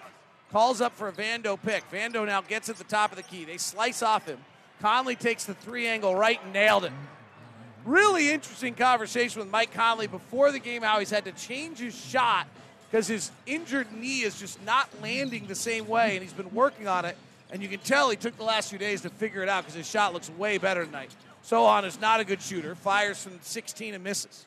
calls up for a Vando pick. Vando now gets at the top of the key. They slice off him. Conley takes the three angle right and nailed it. Really interesting conversation with Mike Conley before the game, how he's had to change his shot because his injured knee is just not landing the same way, and he's been working on it. And you can tell he took the last few days to figure it out because his shot looks way better tonight. Sochan is not a good shooter, fires from 16 and misses.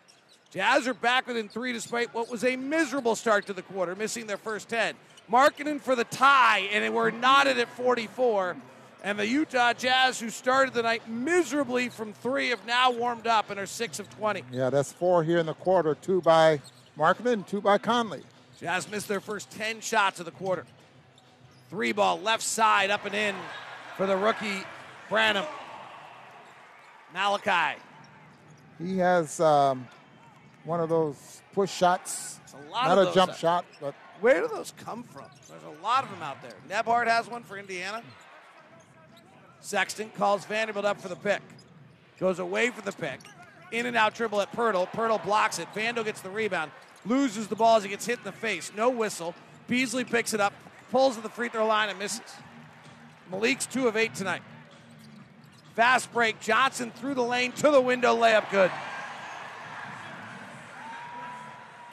Jazz are back within three despite what was a miserable start to the quarter, missing their first 10. Markkanen for the tie, and we're knotted at 44. And the Utah Jazz, who started the night miserably from three, have now warmed up and are six of 20. Yeah, that's four here in the quarter. Two by Markkanen, two by Conley. Jazz missed their first 10 shots of the quarter. Three ball left side up and in for the rookie Branham. Malachi. He has um, one of those push shots. A lot Not a jump shot, but Where do those come from? There's a lot of them out there. Nembhard has one for Indiana. Sexton calls Vanderbilt up for the pick. Goes away for the pick. In and out dribble at Poeltl. Poeltl blocks it. Vando gets the rebound. Loses the ball as he gets hit in the face. No whistle. Beasley picks it up. Pulls to the free throw line and misses. Malik's two of eight tonight. Fast break. Johnson through the lane to the window. Layup good.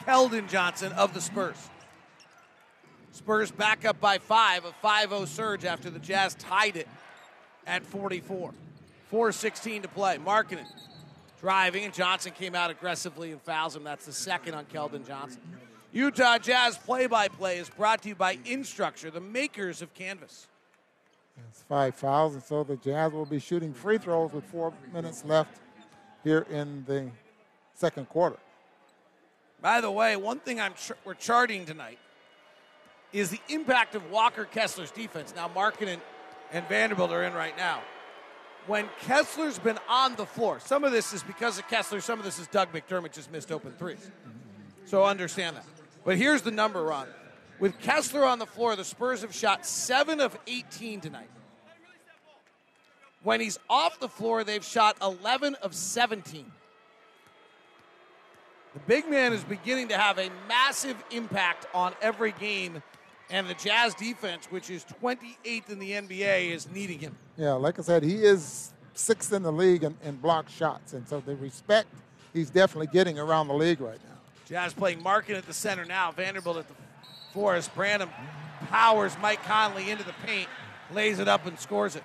Keldon Johnson of the Spurs. Spurs back up by five, a 5 0 surge after the Jazz tied it at 44. 4.16 to play. Markkanen driving, and Johnson came out aggressively and fouls him. That's the second on Keldon Johnson. Utah Jazz play by play is brought to you by Instructure, the makers of Canvas. it's five fouls, and so the Jazz will be shooting free throws with four minutes left here in the second quarter. By the way, one thing I'm ch- we're charting tonight is the impact of Walker Kessler's defense. Now, Markkanen and Vanderbilt are in right now. When Kessler's been on the floor, some of this is because of Kessler, some of this is Doug McDermott just missed open threes. So understand that. But here's the number, Ron. With Kessler on the floor, the Spurs have shot 7 of 18 tonight. When he's off the floor, they've shot 11 of 17. The big man is beginning to have a massive impact on every game, and the Jazz defense, which is 28th in the NBA, is needing him. Yeah, like I said, he is sixth in the league in, in block shots, and so the respect he's definitely getting around the league right now. Jazz playing Markkanen at the center now. Vanderbilt at the Forest. Branham powers Mike Conley into the paint, lays it up and scores it.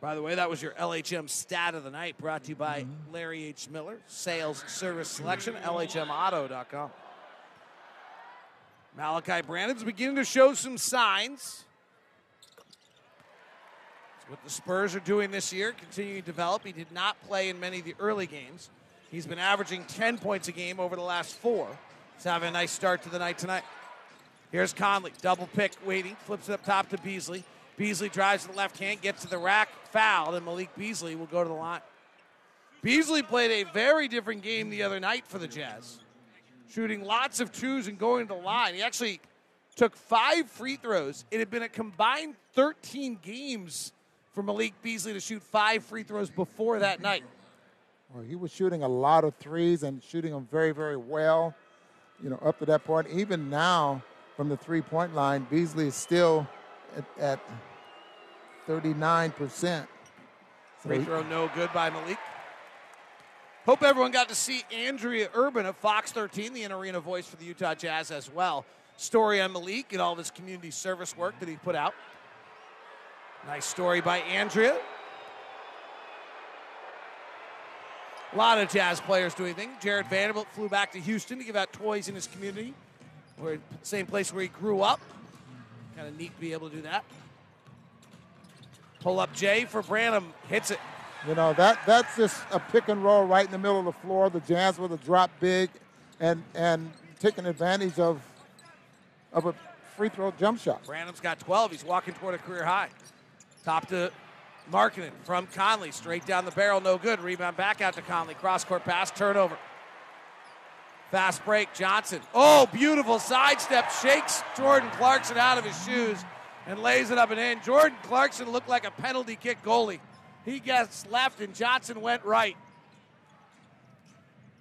By the way, that was your LHM stat of the night brought to you by Larry H. Miller, Sales Service Selection, LHMauto.com. Malachi Branham's beginning to show some signs. It's what the Spurs are doing this year, continuing to develop. He did not play in many of the early games. He's been averaging 10 points a game over the last four. He's having a nice start to the night tonight. Here's Conley, double pick, waiting, flips it up top to Beasley. Beasley drives to the left hand, gets to the rack, fouled, and Malik Beasley will go to the line. Beasley played a very different game the other night for the Jazz, shooting lots of twos and going to the line. He actually took five free throws. It had been a combined 13 games for Malik Beasley to shoot five free throws before that night. Well, he was shooting a lot of threes and shooting them very, very well. You know, up to that point. Even now, from the three-point line, Beasley is still at, at 39%. So Free throw no good by Malik. Hope everyone got to see Andrea Urban of Fox 13, the in arena voice for the Utah Jazz as well. Story on Malik and all of his community service work that he put out. Nice story by Andrea. A lot of Jazz players doing things. Jared Vanderbilt flew back to Houston to give out toys in his community, where same place where he grew up. Kind of neat to be able to do that. Pull up Jay for Branham. Hits it. You know, that that's just a pick and roll right in the middle of the floor. The Jazz with a drop big and and taking advantage of of a free throw jump shot. Branham's got 12. He's walking toward a career high. Top to Markkanen from Conley. Straight down the barrel, no good. Rebound back out to Conley. Cross court pass, turnover. Fast break, Johnson. Oh, beautiful sidestep. Shakes Jordan Clarkson out of his shoes and lays it up and in. Jordan Clarkson looked like a penalty kick goalie. He gets left and Johnson went right.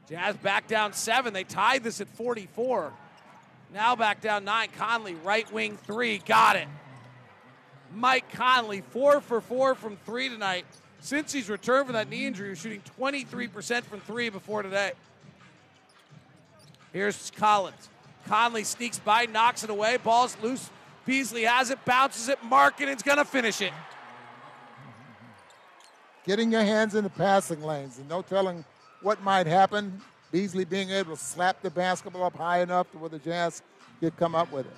Jazz back down seven. They tied this at 44. Now back down nine. Conley, right wing three. Got it. Mike Conley, four for four from three tonight. Since he's returned from that knee injury, shooting 23% from three before today. Here's Collins. Conley sneaks by, knocks it away. Ball's loose. Beasley has it, bounces it. Markkanen's going to finish it. Getting your hands in the passing lanes and no telling what might happen. Beasley being able to slap the basketball up high enough to where the Jazz could come up with it.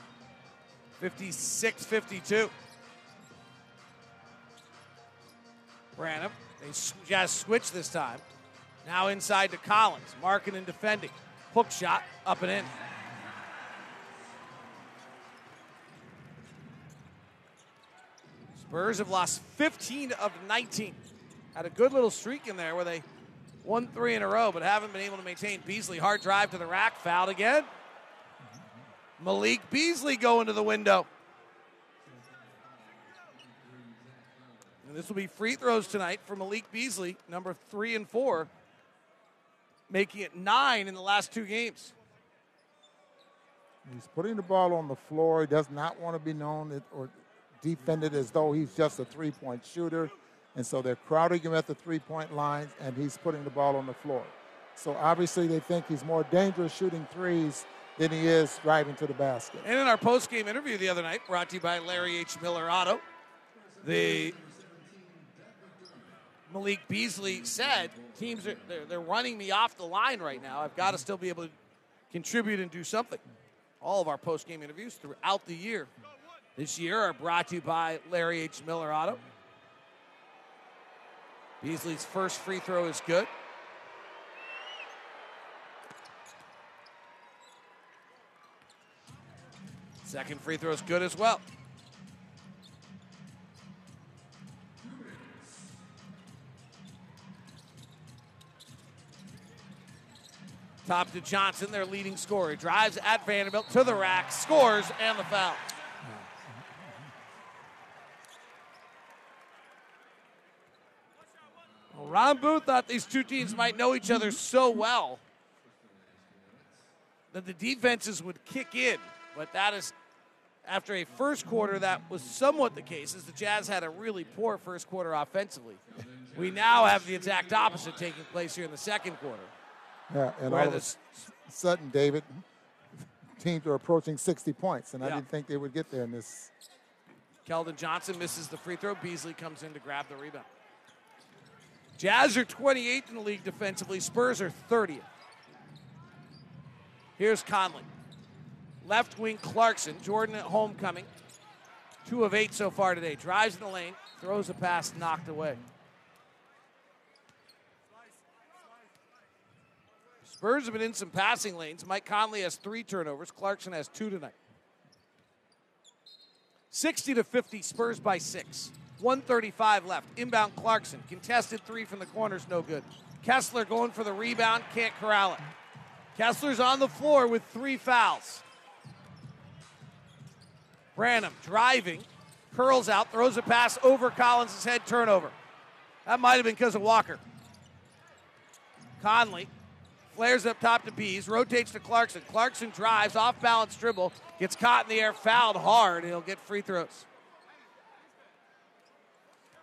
56 52. Branham. They Jazz switch this time. Now inside to Collins. Markkanen defending. Hook shot up and in. Spurs have lost 15 of 19. Had a good little streak in there where they won three in a row, but haven't been able to maintain. Beasley, hard drive to the rack, fouled again. Malik Beasley going to the window. And this will be free throws tonight for Malik Beasley, number three and four, making it nine in the last two games. He's putting the ball on the floor. He does not want to be known or defended as though he's just a three point shooter. And so they're crowding him at the three point lines, and he's putting the ball on the floor. So obviously, they think he's more dangerous shooting threes than he is driving to the basket. And in our post game interview the other night, brought to you by Larry H. Miller Auto, the Malik Beasley said, teams are they're, they're running me off the line right now. I've got to still be able to contribute and do something. All of our post game interviews throughout the year this year are brought to you by Larry H. Miller Auto. Beasley's first free throw is good. Second free throw is good as well. Top to Johnson, their leading scorer. Drives at Vanderbilt to the rack, scores, and the foul. Ron Boone thought these two teams might know each other so well that the defenses would kick in, but that is after a first quarter that was somewhat the case, as the Jazz had a really poor first quarter offensively. We now have the exact opposite taking place here in the second quarter. Yeah, and all of a sudden, David, teams are approaching 60 points, and I didn't think they would get there in this. Keldon Johnson misses the free throw. Beasley comes in to grab the rebound. Jazz are 28th in the league defensively. Spurs are 30th. Here's Conley. Left wing Clarkson. Jordan at homecoming. Two of eight so far today. Drives in the lane. Throws a pass knocked away. Spurs have been in some passing lanes. Mike Conley has three turnovers. Clarkson has two tonight. 60 to 50, Spurs by six. 135 left. Inbound Clarkson. Contested three from the corners, no good. Kessler going for the rebound, can't corral it. Kessler's on the floor with three fouls. Branham driving, curls out, throws a pass over Collins' head, turnover. That might have been because of Walker. Conley flares up top to Bees, rotates to Clarkson. Clarkson drives, off balance dribble, gets caught in the air, fouled hard, and he'll get free throws.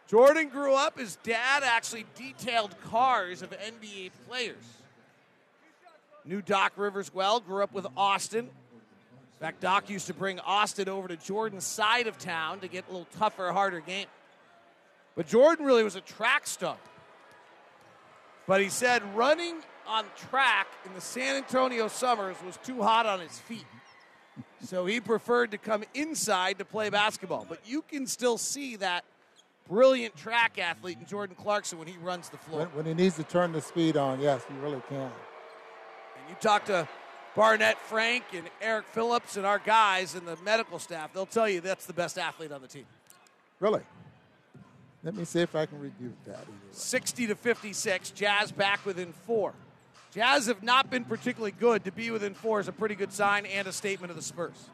Jordan grew up, his dad actually detailed cars of NBA players. Knew Doc Rivers well, grew up with Austin. In fact, Doc used to bring Austin over to Jordan's side of town to get a little tougher, harder game. But Jordan really was a track star. But he said running on track in the San Antonio summers was too hot on his feet. So he preferred to come inside to play basketball. But you can still see that brilliant track athlete in Jordan Clarkson when he runs the floor. When, when he needs to turn the speed on, yes, he really can. And you talk to Barnett Frank and Eric Phillips and our guys and the medical staff, they'll tell you that's the best athlete on the team. Really? Let me see if I can rebuke that. 60 to 56, Jazz back within four. Jazz have not been particularly good. To be within four is a pretty good sign and a statement of the Spurs.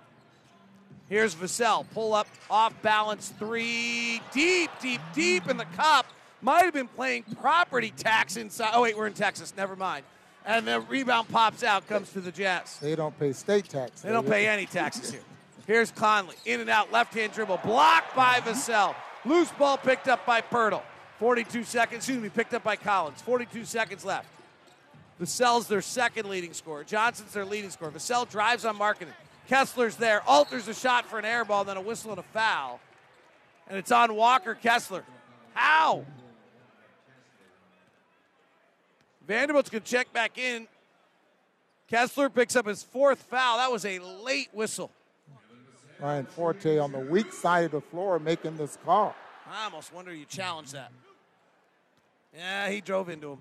Here's Vassell. Pull up, off balance three. Deep, deep, deep in the cup. Might have been playing property tax inside. Oh, wait, we're in Texas. Never mind. And the rebound pops out, comes to the Jazz. They don't pay state tax. They don't pay any taxes here. Here's Conley. In and out, left hand dribble. Blocked by Vassell. Loose ball picked up by Poeltl. 42 seconds, excuse me, picked up by Collins. 42 seconds left. Vassell's their second leading scorer. Johnson's their leading scorer. Vassell drives on Markkanen. Kessler's there, alters a shot for an air ball, then a whistle and a foul. And it's on Walker Kessler. How? Vanderbilt's going to check back in. Kessler picks up his fourth foul. That was a late whistle. Brian Forte on the weak side of the floor making this call. I almost wonder you challenge that. Yeah, he drove into him.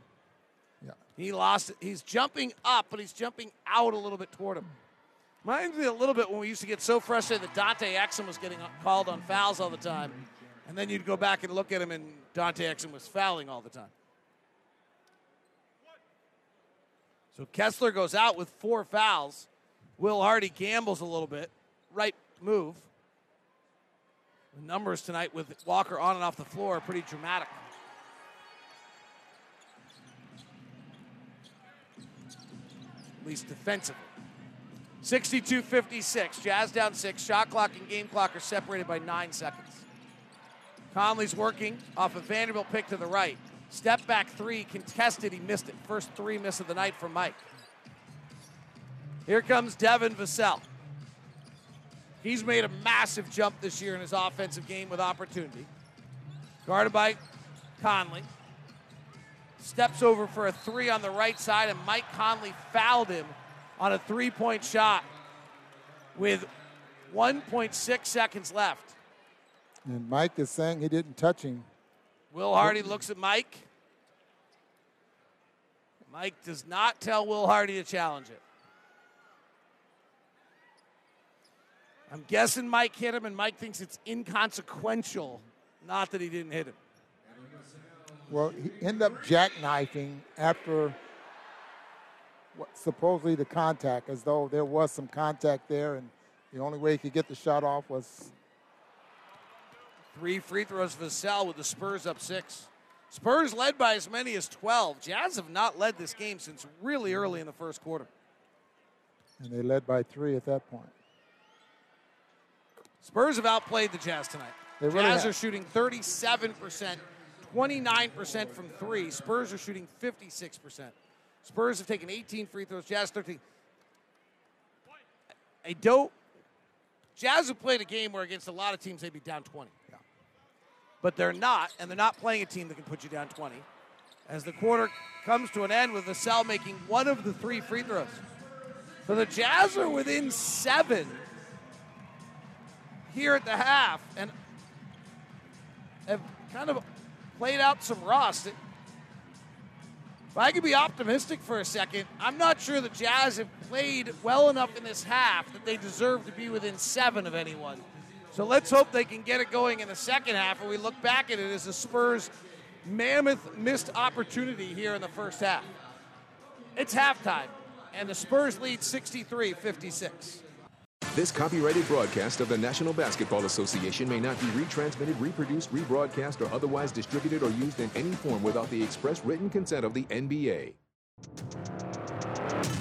Yeah. He lost it. He's jumping up, but he's jumping out a little bit toward him. Reminds me a little bit when we used to get so frustrated that Dante Exum was getting called on fouls all the time. And then you'd go back and look at him, and Dante Exum was fouling all the time. So Kessler goes out with four fouls. Will Hardy gambles a little bit. Right move. The numbers tonight with Walker on and off the floor are pretty dramatic. At least defensively. 62 56. Jazz down six. Shot clock and game clock are separated by nine seconds. Conley's working off a Vanderbilt pick to the right. Step back three, contested. He missed it. First three miss of the night for Mike. Here comes Devin Vassell. He's made a massive jump this year in his offensive game with opportunity. Guarded by Conley. Steps over for a three on the right side, and Mike Conley fouled him on a three point shot with 1.6 seconds left. And Mike is saying he didn't touch him. Will Hardy looks at Mike. Mike does not tell Will Hardy to challenge it. I'm guessing Mike hit him, and Mike thinks it's inconsequential, not that he didn't hit him. Well, he ended up jackknifing after supposedly the contact, as though there was some contact there, and the only way he could get the shot off was Three free throws for Vassell with the Spurs up six. Spurs led by as many as 12. Jazz have not led this game since really early in the first quarter. and they led by three at that point. Spurs have outplayed the Jazz tonight. They really Jazz have. are shooting 37%, 29% from three. Spurs are shooting 56%. Spurs have taken 18 free throws, Jazz 13. I don't. Jazz have played a game where against a lot of teams they'd be down 20. Yeah. But they're not, and they're not playing a team that can put you down 20. As the quarter comes to an end with Vassell making one of the three free throws. So the Jazz are within seven here at the half and have kind of played out some rust. If I could be optimistic for a second, I'm not sure the Jazz have played well enough in this half that they deserve to be within seven of anyone. So let's hope they can get it going in the second half, and we look back at it as a Spurs mammoth missed opportunity here in the first half. It's halftime, and the Spurs lead 63 56. This copyrighted broadcast of the National Basketball Association may not be retransmitted, reproduced, rebroadcast, or otherwise distributed or used in any form without the express written consent of the NBA.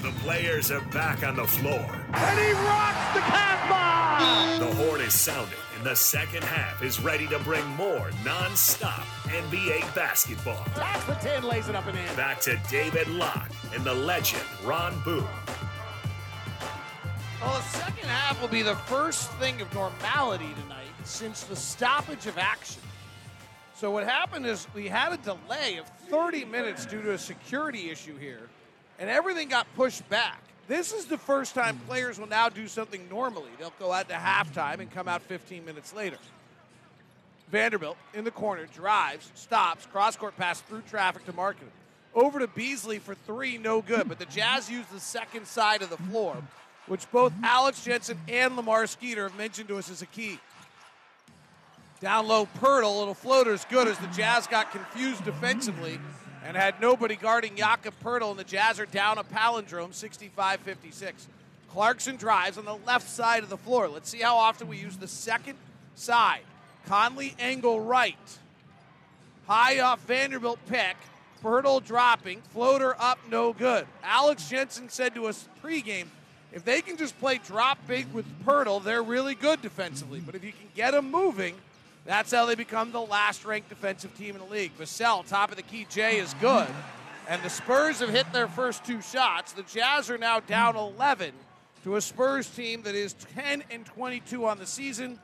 The players are back on the floor. And he rocks the cat bomb! The horn is sounding, and the second half is ready to bring more non-stop NBA basketball. That's the 10 lays it up and in. Back to David Locke and the legend Ron Boone. Well, the second half will be the first thing of normality tonight since the stoppage of action. So what happened is we had a delay of 30 minutes due to a security issue here, and everything got pushed back. This is the first time players will now do something normally. They'll go out to halftime and come out 15 minutes later. Vanderbilt in the corner, drives, stops, cross court pass through traffic to Markkanen. Over to Beasley for three, no good. But the Jazz use the second side of the floor, which both Alex Jensen and Lamar Skeeter have mentioned to us as a key. Down low, Poeltl, little floater's good as the Jazz got confused defensively and had nobody guarding Jakob Poeltl, and the Jazz are down a palindrome, 65-56. Clarkson drives on the left side of the floor. Let's see how often we use the second side. Conley angle right. High off Vanderbilt pick. Poeltl dropping. Floater up, no good. Alex Jensen said to us pregame, if they can just play drop big with Poeltl, they're really good defensively. But if you can get them moving, that's how they become the last ranked defensive team in the league. Vassell, top of the key, Jay is good. And the Spurs have hit their first two shots. The Jazz are now down 11 to a Spurs team that is 10 and 22 on the season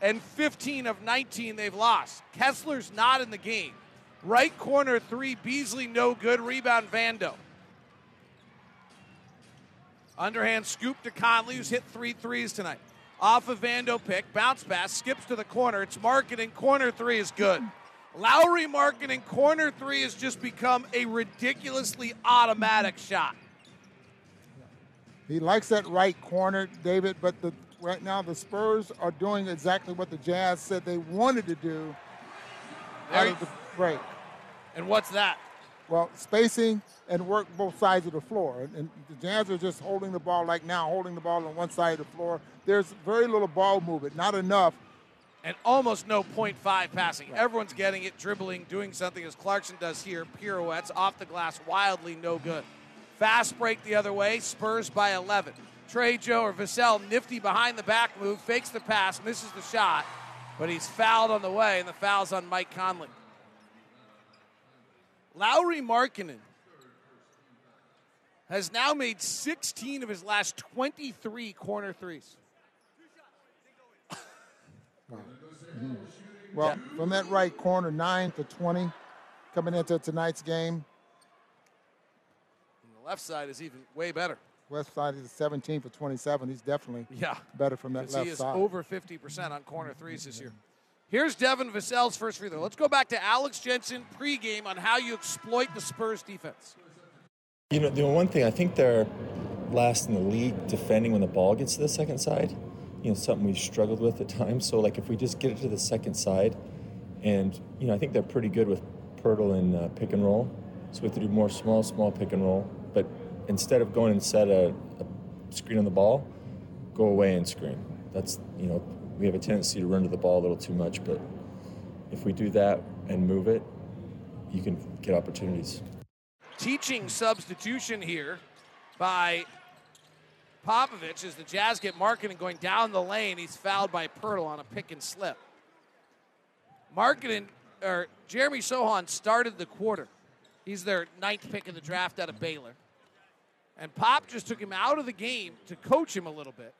and 15 of 19 they've lost. Kessler's not in the game. Right corner three, Beasley no good. Rebound Vando. Underhand scoop to Conley, who's hit three threes tonight. Off of Vando pick, bounce pass, skips to the corner. It's Markkanen. Corner three is good. Lauri Markkanen. Corner three has just become a ridiculously automatic shot. He likes that right corner, David, but the, right now the Spurs are doing exactly what the Jazz said they wanted to do out of the break. And what's that? Well, spacing and work both sides of the floor. And, the Jazz are just holding the ball like now, holding the ball on one side of the floor. There's very little ball movement, not enough. And almost no point five passing. Right. Everyone's getting it, dribbling, doing something as Clarkson does here. Pirouettes off the glass, wildly no good. Fast break the other way, Spurs by 11. Trey Joe or Vassell, nifty behind the back move, fakes the pass, misses the shot, but he's fouled on the way, and the foul's on Mike Conley. Lauri Markkanen has now made 16 of his last 23 corner threes. Well, yeah. from that right corner, 9 to 20 coming into tonight's game. And the left side is even way better. West side is 17 for 27. He's definitely yeah. better from that left side. he is side. over 50% on corner threes this year. Here's Devin Vassell's first free throw. Let's go back to Alex Jensen pregame on how you exploit the Spurs defense. You know, the one thing I think they're last in the league defending when the ball gets to the second side. You know, something we've struggled with at times. So, like, if we just get it to the second side, and you know, I think they're pretty good with Poeltl and uh, pick and roll. So we have to do more small, small pick and roll. But instead of going and set a, a screen on the ball, go away and screen. That's you know we have a tendency to run to the ball a little too much, but if we do that and move it, you can get opportunities. Teaching substitution here by Popovich as the Jazz get Markkanen going down the lane. He's fouled by Poeltl on a pick and slip. Markkanen, or Jeremy Sochan started the quarter. He's their ninth pick in the draft out of Baylor. And Pop just took him out of the game to coach him a little bit.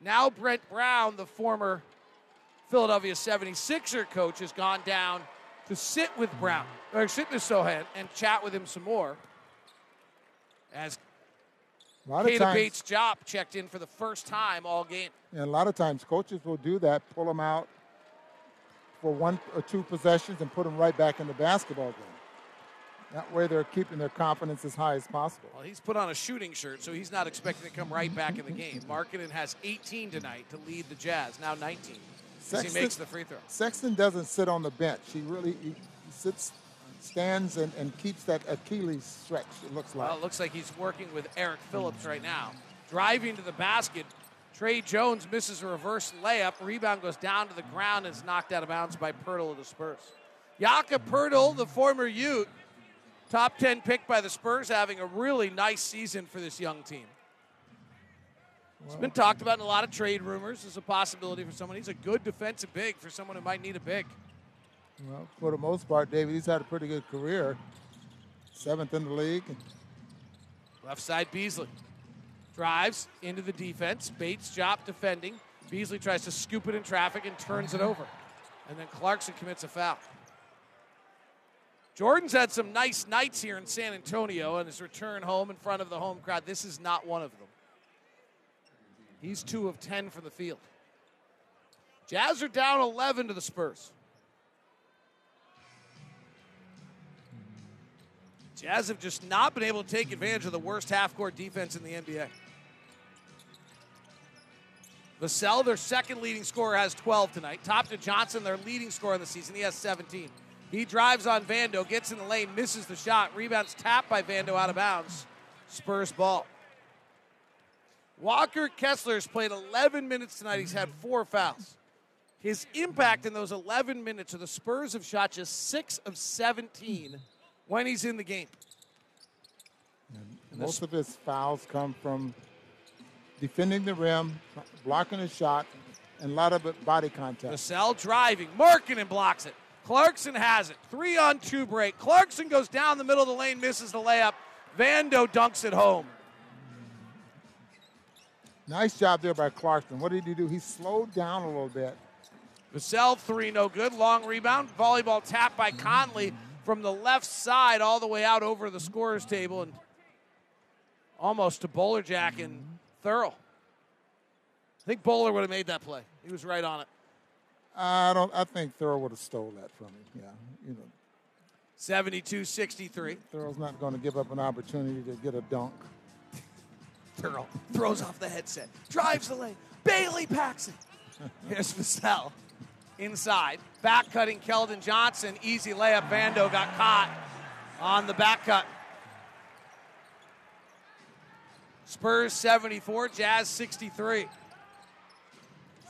Now Brett Brown, the former Philadelphia 76er coach, has gone down to sit with Brown, or sit with Sochan and chat with him some more. As Keita Bates Diop checked in for the first time all game. And a lot of times coaches will do that, pull them out for one or two possessions and put them right back in the basketball game. That way they're keeping their confidence as high as possible. Well, he's put on a shooting shirt, so he's not expecting to come right back in the game. Markkanen has 18 tonight to lead the Jazz, now 19. Sexton, he makes the free throw. Sexton doesn't sit on the bench. He really he, sits, stands, and, and keeps that Achilles stretch, it looks like. Well, it looks like he's working with Eric Phillips right now. Driving to the basket, Tre Jones misses a reverse layup. Rebound goes down to the ground and is knocked out of bounds by Poeltl of the Spurs. Jakob Poeltl, the former Ute, Top 10 pick by the Spurs, having a really nice season for this young team. It's been talked about in a lot of trade rumors as a possibility for someone. He's a good defensive big for someone who might need a big. Well, for the most part, David, he's had a pretty good career. Seventh in the league. Left side, Beasley. Drives into the defense. Bates Diop defending. Beasley tries to scoop it in traffic and turns it mm-hmm. over. And then Clarkson commits a foul. Jordan's had some nice nights here in San Antonio and his return home in front of the home crowd. This is not one of them. He's two of 10 from the field. Jazz are down 11 to the Spurs. Jazz have just not been able to take advantage of the worst half court defense in the NBA. Vassell, their second leading scorer, has 12 tonight. Top to Johnson, their leading scorer in the season. He has 17. He drives on Vando, gets in the lane, misses the shot. Rebounds tapped by Vando out of bounds. Spurs ball. Walker Kessler's played 11 minutes tonight. He's had four fouls. His impact in those 11 minutes are the Spurs have shot just 6 of 17 when he's in the game. And most of his fouls come from defending the rim, blocking a shot, and a lot of body contact. Vassell driving. Markkanen blocks it. Clarkson has it. Three on two break. Clarkson goes down the middle of the lane, misses the layup. Vando dunks it home. Nice job there by Clarkson. What did he do? He slowed down a little bit. Vassell, three, no good. Long rebound. Volleyball tap by Conley from the left side all the way out over the scorer's table and almost to Bowler Jack and Thurl. I think Bowler would have made that play. He was right on it. I don't. I think Thurl would have stole that from him. Yeah, you know. 72-63. Thurl's not going to give up an opportunity to get a dunk. Thurl throws off the headset, drives the lane. Bailey Paxson. Here's Vassell inside. Back cutting Keldon Johnson. Easy layup. Vando got caught on the back cut. Spurs 74, Jazz 63.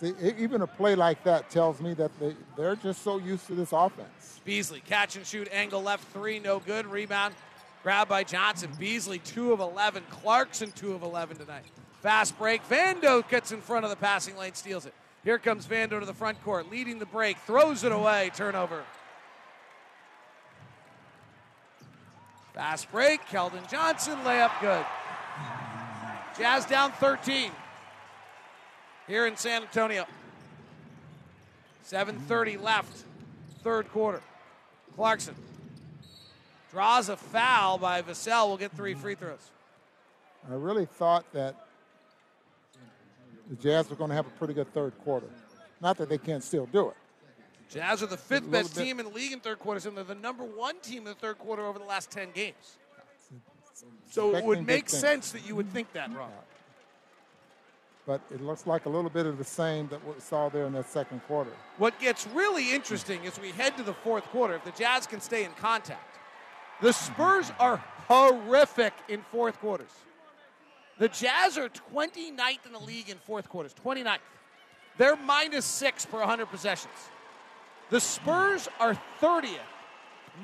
See, even a play like that tells me that they, they're just so used to this offense. Beasley, catch and shoot, angle left three, no good. Rebound, grab by Johnson. Beasley, two of 11. Clarkson, two of 11 tonight. Fast break. Vando gets in front of the passing lane, steals it. Here comes Vando to the front court, leading the break, throws it away, turnover. Fast break, Keldon Johnson, layup good. Jazz down 13 here in San Antonio. 7.30 left, third quarter. Clarkson draws a foul by Vassell. Will get three free throws. I really thought that the Jazz were going to have a pretty good third quarter. Not that they can't still do it. Jazz are the fifth best bit. team in the league in third quarters, and they're the number one team in the third quarter over the last 10 games. So it would make sense that you would think that, Ron. But it looks like a little bit of the same that we saw there in that second quarter. What gets really interesting as we head to the fourth quarter. If the Jazz can stay in contact, the Spurs are horrific in fourth quarters. The Jazz are 29th in the league in fourth quarters, 29th. They're minus six per 100 possessions. The Spurs are 30th,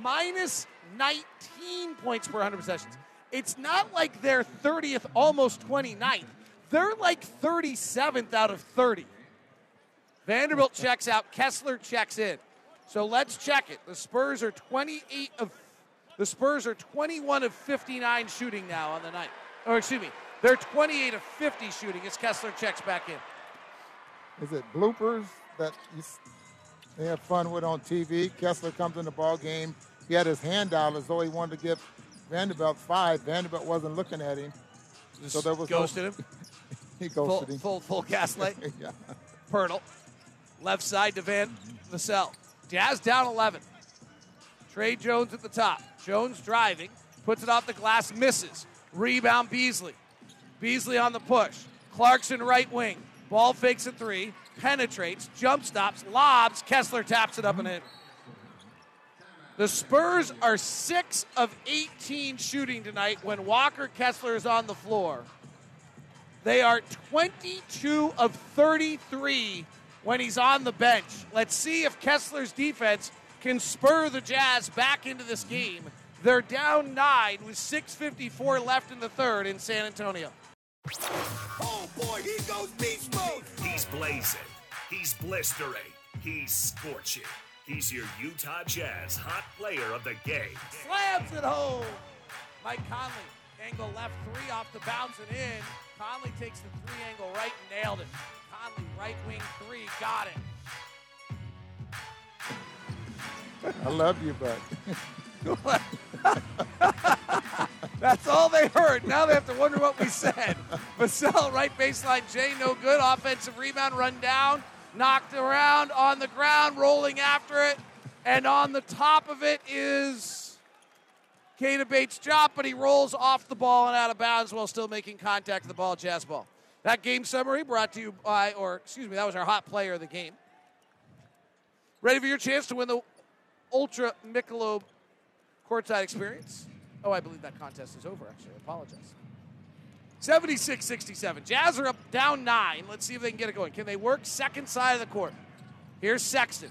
minus 19 points per 100 possessions. It's not like they're 30th, almost 29th. They're like 37th out of 30. Vanderbilt checks out, Kessler checks in. So let's check it. The Spurs are 28 of the Spurs are 21 of 59 shooting now on the night. Or excuse me, they're 28 of 50 shooting as Kessler checks back in. Is it bloopers that you, they have fun with on TV? Kessler comes in the ball game. He had his hand out as though he wanted to give Vanderbilt five. Vanderbilt wasn't looking at him. Just so there was ghosted no, him. he full. Full, full gaslight. yeah. Poeltl. Left side to Van Vassell. Jazz down 11. Tre Jones at the top. Jones driving. Puts it off the glass. Misses. Rebound Beasley. Beasley on the push. Clarkson right wing. Ball fakes a three. Penetrates. Jump stops. Lobs. Kessler taps it up and in. The Spurs are 6 of 18 shooting tonight when Walker Kessler is on the floor. They are 22 of 33 when he's on the bench. Let's see if Kessler's defense can spur the Jazz back into this game. They're down nine with 6.54 left in the third in San Antonio. Oh boy, he goes beast mode. He's blazing. He's blistering. He's scorching. He's your Utah Jazz hot player of the game. Slams it home. Mike Conley, angle left three off the bounce and in. Conley takes the three angle right and nailed it. Conley, right wing three, got it. I love you, bud. That's all they heard. Now they have to wonder what we said. Vassell, right baseline, Jay, no good. Offensive rebound, run down. knocked around on the ground, rolling after it, and on the top of it is Keita Bates Diop, but he rolls off the ball and out of bounds while still making contact with the ball, jazz ball. That game summary brought to you by, or excuse me, that was our hot player of the game. Ready for your chance to win the Ultra Michelob courtside experience? Oh, I believe that contest is over, actually. I apologize. 76 67. Jazz are up down nine. Let's see if they can get it going. Can they work second side of the court? Here's Sexton.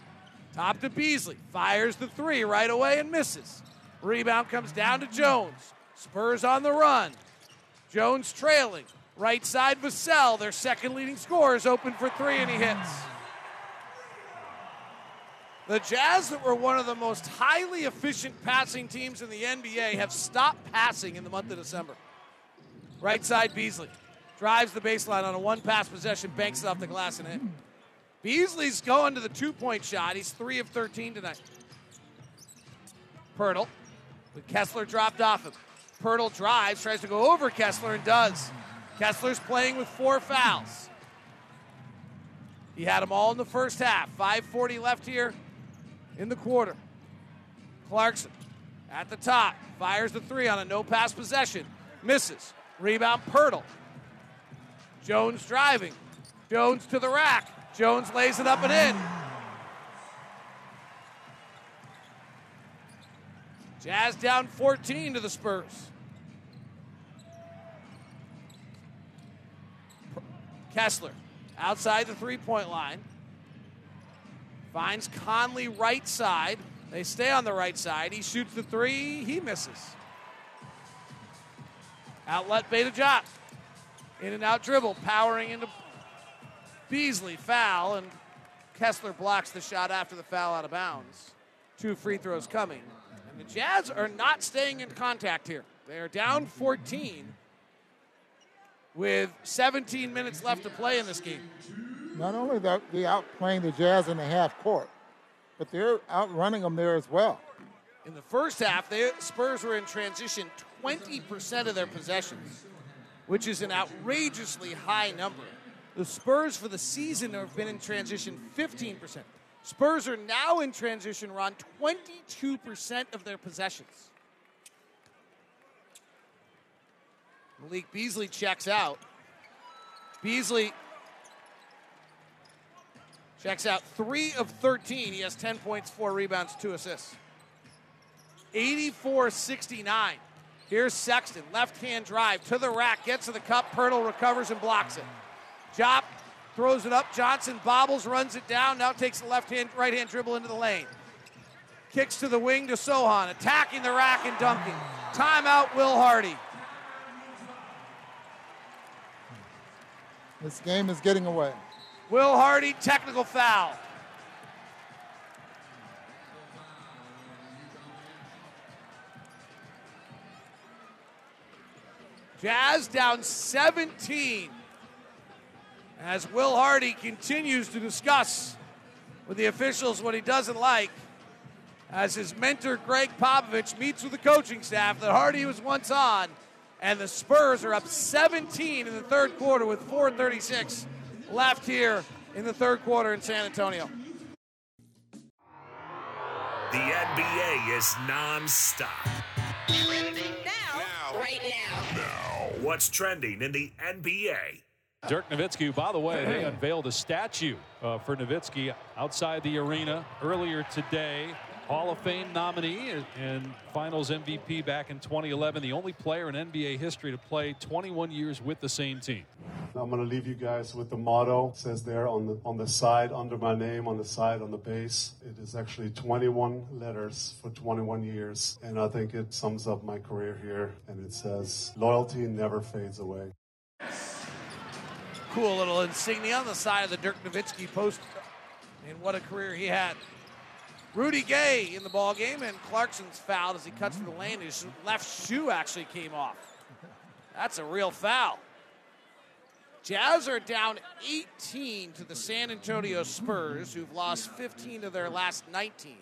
Top to Beasley. Fires the three right away and misses. Rebound comes down to Jones. Spurs on the run. Jones trailing. Right side, Vassell, their second leading scorer, is open for three and he hits. The Jazz, that were one of the most highly efficient passing teams in the NBA, have stopped passing in the month of December. Right side, Beasley drives the baseline on a one pass possession, banks it off the glass and in. Beasley's going to the two point shot. He's three of 13 tonight. Poeltl, with Kessler dropped off him. Poeltl drives, tries to go over Kessler and does. Kessler's playing with four fouls. He had them all in the first half. 5.40 left here in the quarter. Clarkson at the top fires the three on a no pass possession. Misses. Rebound Poeltl. Jones driving. Jones to the rack. Jones lays it up and in. Jazz down 14 to the Spurs. Kessler outside the three point line. Finds Conley right side. They stay on the right side. He shoots the three. He misses. Outlet Beta Jot. In and out dribble. Powering into Beasley. Foul. And Kessler blocks the shot after the foul out of bounds. Two free throws coming. And the Jazz are not staying in contact here. They are down 14 with 17 minutes left to play in this game. Not only that they outplaying the Jazz in the half court, but they're outrunning them there as well. In the first half, the Spurs were in transition 20% of their possessions, which is an outrageously high number. The Spurs for the season have been in transition 15%. Spurs are now in transition, Ron, 22% of their possessions. Malik Beasley checks out. Beasley checks out three of 13. He has 10 points, four rebounds, two assists. 84 69. Here's Sexton, left hand drive to the rack, gets to the cup. Poeltl recovers and blocks it. Jop throws it up. Johnson bobbles, runs it down. Now takes the left hand, right hand dribble into the lane. Kicks to the wing to Sochan, attacking the rack and dunking. Timeout, Will Hardy. This game is getting away. Will Hardy, technical foul. Jazz down 17 as Will Hardy continues to discuss with the officials what he doesn't like as his mentor Gregg Popovich meets with the coaching staff that Hardy was once on and the Spurs are up 17 in the third quarter with 436 left here in the third quarter in San Antonio. The NBA is non-stop. Trending now, right now. Now, what's trending in the NBA? Dirk Nowitzki, by the way, they unveiled a statue uh, for Nowitzki outside the arena earlier today. Hall of Fame nominee and Finals MVP back in 2011, the only player in NBA history to play 21 years with the same team. I'm going to leave you guys with the motto. It says there on the on the side under my name on the side on the base. It is actually 21 letters for 21 years, and I think it sums up my career here. And it says loyalty never fades away. Cool little insignia on the side of the Dirk Nowitzki post. And what a career he had. Rudy Gay in the ball game, and Clarkson's fouled as he cuts to the lane. His left shoe actually came off. That's a real foul. Jazz are down 18 to the San Antonio Spurs, who've lost 15 of their last 19.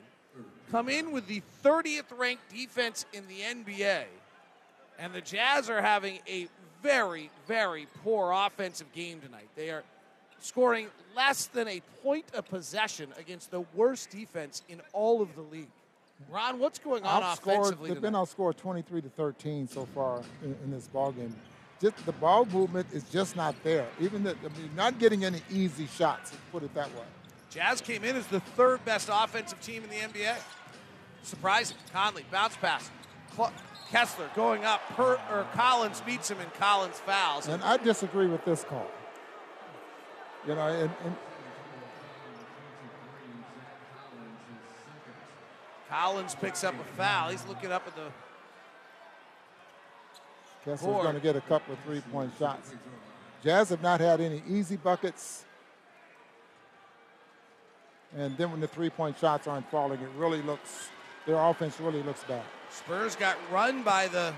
Come in with the 30th ranked defense in the NBA, and the Jazz are having a very, very poor offensive game tonight. They are scoring less than a point of possession against the worst defense in all of the league. Ron, what's going on Outscored- offensively? They've been outscored 23 to 13 so far in, in this ball game. Just the ball movement is just not there. Even the, I mean, not getting any easy shots. Let's put it that way. Jazz came in as the third best offensive team in the NBA. Surprising. Conley, bounce pass. Cl- Kessler going up. Per, or Collins meets him and Collins fouls. And I disagree with this call. You know, and, and Collins picks up a foul. He's looking up at the Kessler's going to get a couple of three-point shots. Jazz have not had any easy buckets. And then when the three-point shots aren't falling, it really looks, their offense really looks bad. Spurs got run by the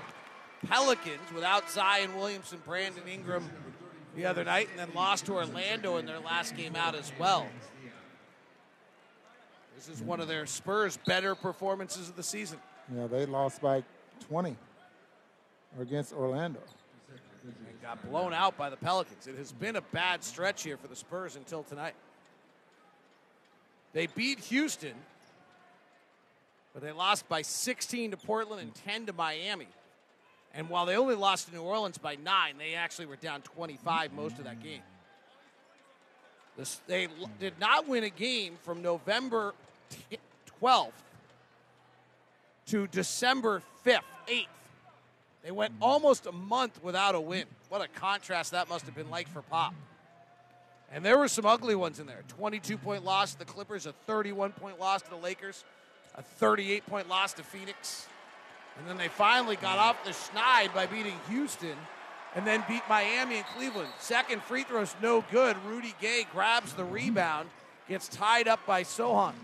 Pelicans without Zion Williamson, Brandon Ingram the other night, and then lost to Orlando in their last game out as well. This is one of their Spurs' better performances of the season. Yeah, they lost by 20 against Orlando. And got blown out by the Pelicans. It has been a bad stretch here for the Spurs until tonight. They beat Houston, but they lost by 16 to Portland and 10 to Miami. And while they only lost to New Orleans by nine, they actually were down 25 most of that game. They did not win a game from November t- 12th to December 5th, 8th. They went almost a month without a win. What a contrast that must have been like for Pop. And there were some ugly ones in there. 22 point loss to the Clippers, a 31 point loss to the Lakers, a 38 point loss to Phoenix. And then they finally got off the schneid by beating Houston and then beat Miami and Cleveland. Second free throw's no good. Rudy Gay grabs the rebound, gets tied up by Sochan.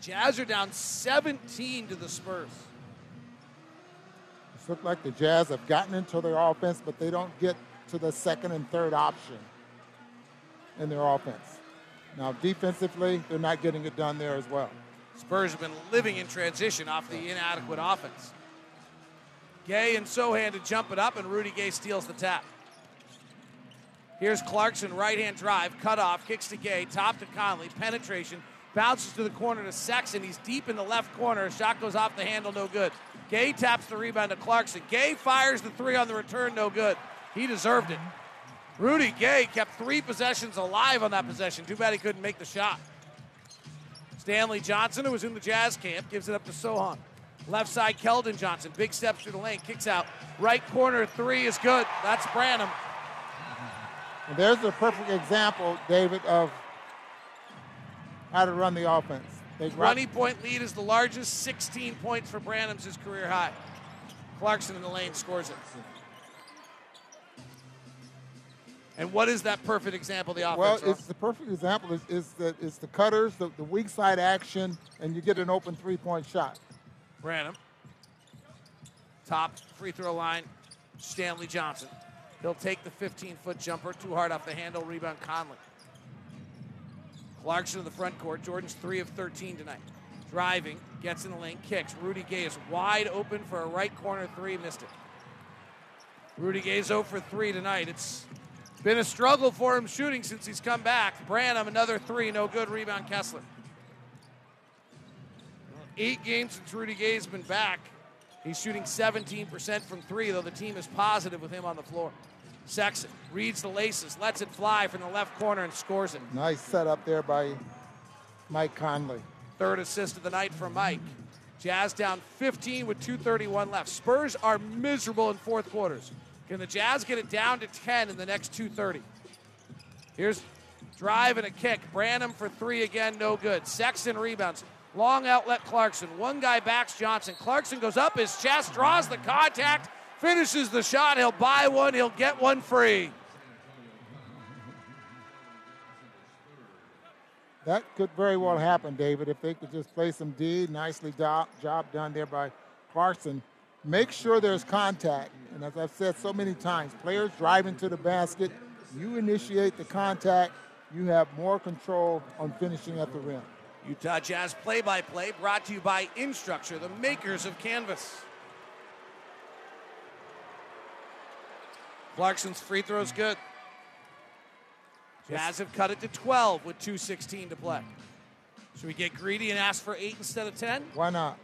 Jazz are down 17 to the Spurs. It's looked like the Jazz have gotten into their offense, but they don't get to the second and third option in their offense. Now, defensively, they're not getting it done there as well. Spurs have been living in transition off the inadequate offense. Gay and Sochan to jump it up, and Rudy Gay steals the tap. Here's Clarkson, right hand drive, cut off, kicks to Gay, top to Conley, penetration, bounces to the corner to Sexton. He's deep in the left corner. Shot goes off the handle, no good. Gay taps the rebound to Clarkson. Gay fires the three on the return, no good. He deserved it. Rudy Gay kept three possessions alive on that possession. Too bad he couldn't make the shot. Stanley Johnson, who was in the Jazz camp, gives it up to Sochan. Left side, Keldon Johnson. Big steps through the lane, kicks out. Right corner, three is good. That's Branham. And there's a perfect example, David, of how to run the offense. They grab- 20 point lead is the largest. 16 points for Branham's his career high. Clarkson in the lane scores it. And what is that perfect example of the offense? Well, it's the perfect example is, is it's the cutters, the, the weak side action, and you get an open three-point shot. Branham. Top free throw line, Stanley Johnson. He'll take the 15 foot jumper, too hard off the handle, rebound Conley. Clarkson in the front court. Jordan's 3 of 13 tonight. Driving, gets in the lane, kicks. Rudy Gay is wide open for a right corner three, missed it. Rudy Gay's 0 for 3 tonight. It's been a struggle for him shooting since he's come back. Branham, another three, no good. Rebound Kessler. Eight games since Rudy Gay's been back. He's shooting 17% from three, though the team is positive with him on the floor. Sexton reads the laces, lets it fly from the left corner, and scores it. Nice setup there by Mike Conley. Third assist of the night for Mike. Jazz down 15 with 2.31 left. Spurs are miserable in fourth quarters. Can the Jazz get it down to 10 in the next 2.30? Here's drive and a kick. Branham for three again, no good. Sexton rebounds. Long outlet Clarkson. One guy backs Johnson. Clarkson goes up his chest, draws the contact, finishes the shot. He'll buy one, he'll get one free. That could very well happen, David, if they could just play some D. Nicely do- job done there by Clarkson. Make sure there's contact. And as I've said so many times, players driving to the basket, you initiate the contact, you have more control on finishing at the rim. Utah Jazz play by play brought to you by Instructure, the makers of Canvas. Clarkson's free throw's good. Jazz have cut it to 12 with 2.16 to play. Should we get greedy and ask for eight instead of 10? Why not?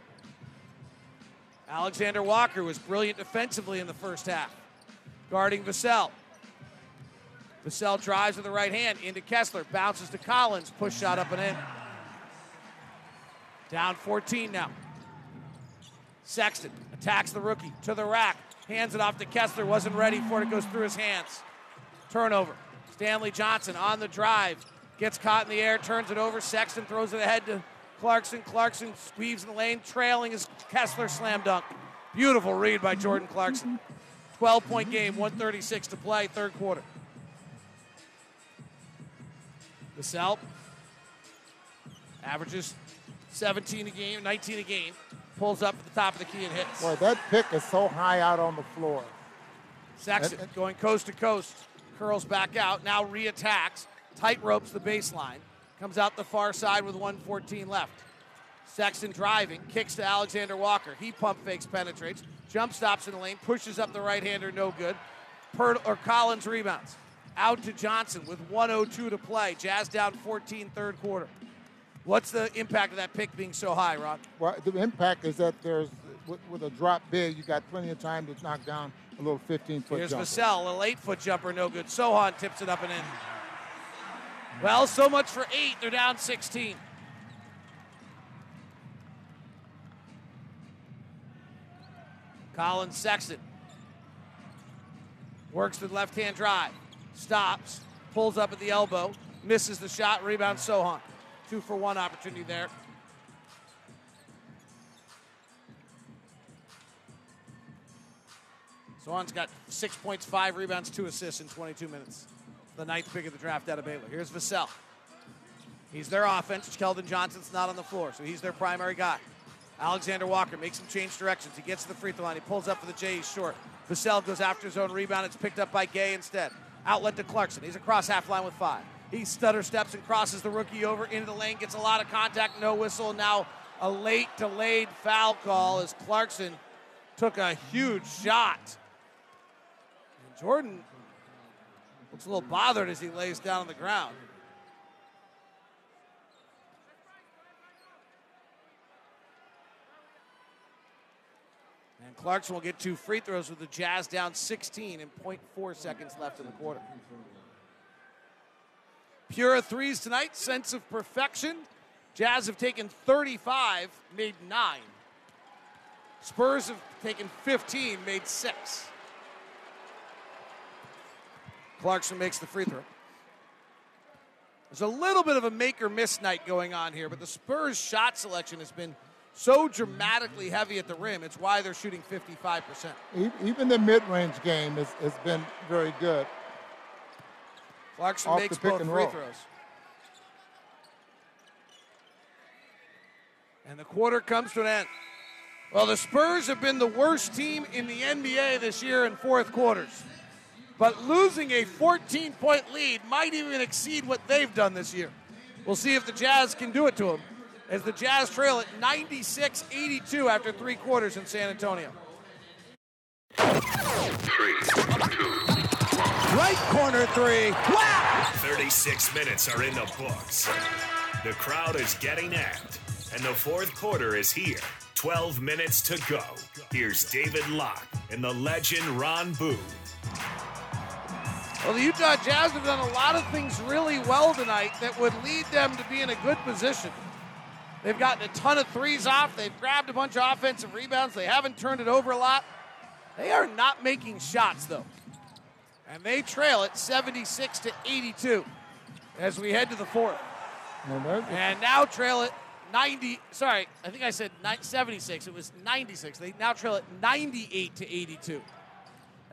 Alexander Walker was brilliant defensively in the first half, guarding Vassell. Vassell drives with the right hand into Kessler, bounces to Collins, push shot up and in. Down 14 now. Sexton attacks the rookie to the rack, hands it off to Kessler, wasn't ready for it, it goes through his hands. Turnover. Stanley Johnson on the drive, gets caught in the air, turns it over. Sexton throws it ahead to Clarkson. Clarkson weaves in the lane, trailing his Kessler slam dunk. Beautiful read by Jordan Clarkson. 12 point game, 136 to play, third quarter. Vassell averages 17 a game, 19 a game. Pulls up at the top of the key and hits. Boy, that pick is so high out on the floor. Sexton going coast to coast, curls back out, now reattacks, tight ropes the baseline, comes out the far side with 114 left. Sexton driving, kicks to Alexander Walker. He pump fakes, penetrates, jump stops in the lane, pushes up the right hander, no good. Per- or Collins rebounds. Out to Johnson with 102 to play. Jazz down 14 third quarter. What's the impact of that pick being so high, Rod? Well, the impact is that there's with, with a drop big, you got plenty of time to knock down a little 15 foot Here's jumper. Vassell, a little eight foot jumper, no good. Sochan tips it up and in. Well, so much for eight. They're down 16. Collin Sexton works the left hand drive, stops, pulls up at the elbow, misses the shot, rebound Sochan. Two for one opportunity there. Sochan's got six points, five rebounds, two assists in 22 minutes. The ninth pick of the draft out of Baylor. Here's Vassell. He's their offense. Keldon Johnson's not on the floor, so he's their primary guy. Alexander Walker makes him change directions. He gets to the free throw line. He pulls up for the J. He's short. Vassell goes after his own rebound. It's picked up by Gay instead. Outlet to Clarkson. He's across half line with five. He stutter steps and crosses the rookie over into the lane. Gets a lot of contact. No whistle. Now a late delayed foul call as Clarkson took a huge shot. And Jordan looks a little bothered as he lays down on the ground. And Clarkson will get two free throws with the Jazz down 16 and 0.4 seconds left in the quarter. Pure threes tonight, sense of perfection. Jazz have taken 35, made nine. Spurs have taken 15, made six. Clarkson makes the free throw. There's a little bit of a make or miss night going on here, but the Spurs shot selection has been so dramatically heavy at the rim. It's why they're shooting 55%. E- Even the mid-range game has, has been very good. Clarkson Off makes the both free roll. throws. And the quarter comes to an end. Well, the Spurs have been the worst team in the NBA this year in fourth quarters. But losing a 14 point lead might even exceed what they've done this year. We'll see if the Jazz can do it to them as the Jazz trail at 96 82 after three quarters in San Antonio. Right corner three. Wow! 36 minutes are in the books. The crowd is getting amped, and the fourth quarter is here. 12 minutes to go. Here's David Locke and the legend Ron Boone. Well, the Utah Jazz have done a lot of things really well tonight that would lead them to be in a good position. They've gotten a ton of threes off. They've grabbed a bunch of offensive rebounds. They haven't turned it over a lot. They are not making shots, though. And they trail it 76 to 82 as we head to the fourth. And now trail it 90. Sorry, I think I said ni- 76. It was 96. They now trail it 98 to 82.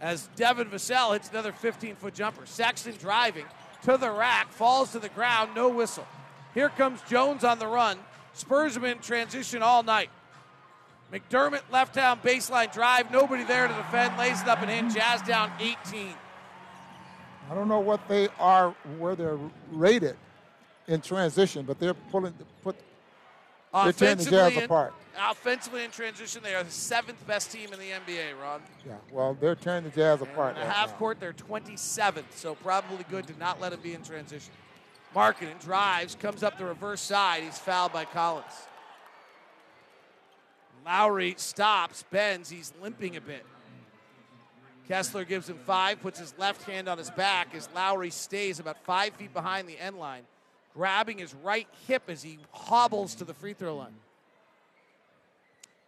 As Devin Vassell hits another 15 foot jumper. Sexton driving to the rack, falls to the ground, no whistle. Here comes Jones on the run. Spurs been in transition all night. McDermott left down baseline drive, nobody there to defend, lays it up and in. Jazz down 18. I don't know what they are, where they're rated in transition, but they're pulling put They're tearing the Offensively, Jazz in- apart. offensively in transition, they are the seventh best team in the NBA, Ron. Yeah, well, they're tearing the Jazz apart. In right half now. court, they're 27th, so probably good to not let him be in transition. Markkanen drives, comes up the reverse side. He's fouled by Collins. Lauri stops, bends. He's limping a bit. Kessler gives him five, puts his left hand on his back as Lauri stays about five feet behind the end line, grabbing his right hip as he hobbles to the free throw line.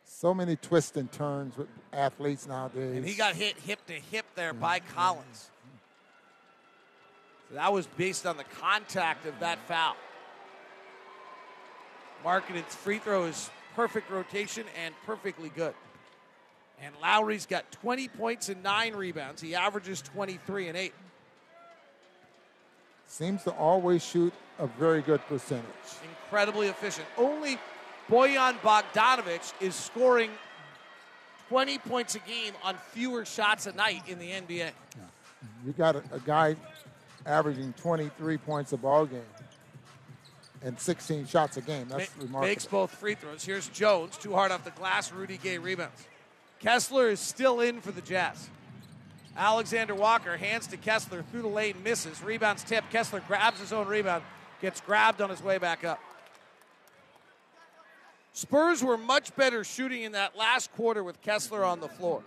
So many twists and turns with athletes nowadays. And he got hit hip to hip there by mm-hmm. Collins. So that was based on the contact of that foul. Markkanen's free throw is perfect rotation and perfectly good. And Lauri's got 20 points and nine rebounds. He averages 23 and 8. Seems to always shoot a very good percentage. Incredibly efficient. Only Bojan Bogdanovic is scoring 20 points a game on fewer shots a night in the NBA. You got a, a guy averaging 23 points a ball game and 16 shots a game. That's Ma- remarkable. Makes both free throws. Here's Jones, too hard off the glass. Rudy Gay rebounds. Kessler is still in for the Jazz. Alexander Walker hands to Kessler through the lane, misses. Rebounds tip. Kessler grabs his own rebound, gets grabbed on his way back up. Spurs were much better shooting in that last quarter with Kessler on the floor.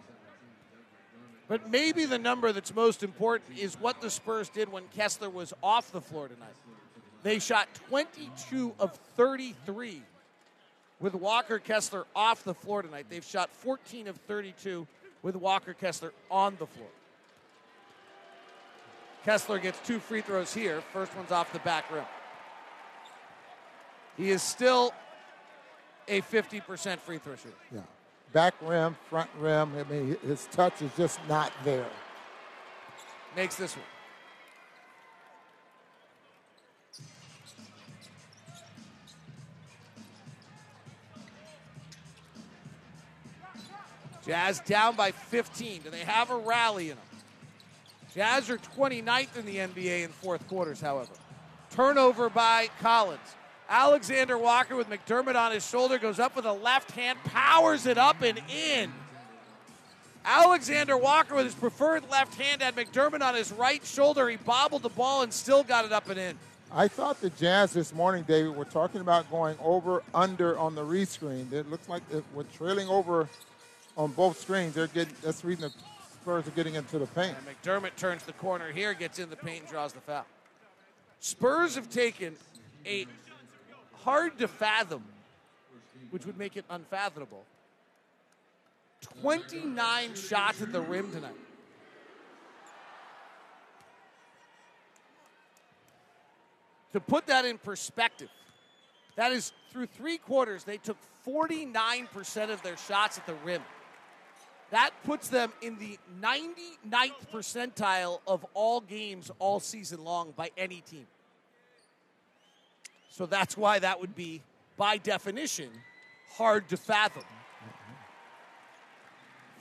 But maybe the number that's most important is what the Spurs did when Kessler was off the floor tonight. They shot 22 of 33 with Walker Kessler off the floor tonight. They've shot 14 of 32 with Walker Kessler on the floor. Kessler gets two free throws here. First one's off the back rim. He is still a 50% free throw shooter. Yeah. Back rim, front rim. I mean, his touch is just not there. Makes this one. Jazz down by 15. Do they have a rally in them? Jazz are 29th in the NBA in fourth quarters, however. Turnover by Collins. Alexander Walker with McDermott on his shoulder goes up with a left hand, powers it up and in. Alexander Walker with his preferred left hand had McDermott on his right shoulder. He bobbled the ball and still got it up and in. I thought the Jazz this morning, David, were talking about going over under on the rescreen. It looks like we're trailing over on both screens. They're getting that's the reason the Spurs are getting into the paint. And McDermott turns the corner here, gets in the paint, and draws the foul. Spurs have taken a hard to fathom, which would make it unfathomable, 29 shots at the rim tonight. To put that in perspective, that is through three quarters, they took 49% of their shots at the rim. That puts them in the 99th percentile of all games all season long by any team. So that's why that would be, by definition, hard to fathom.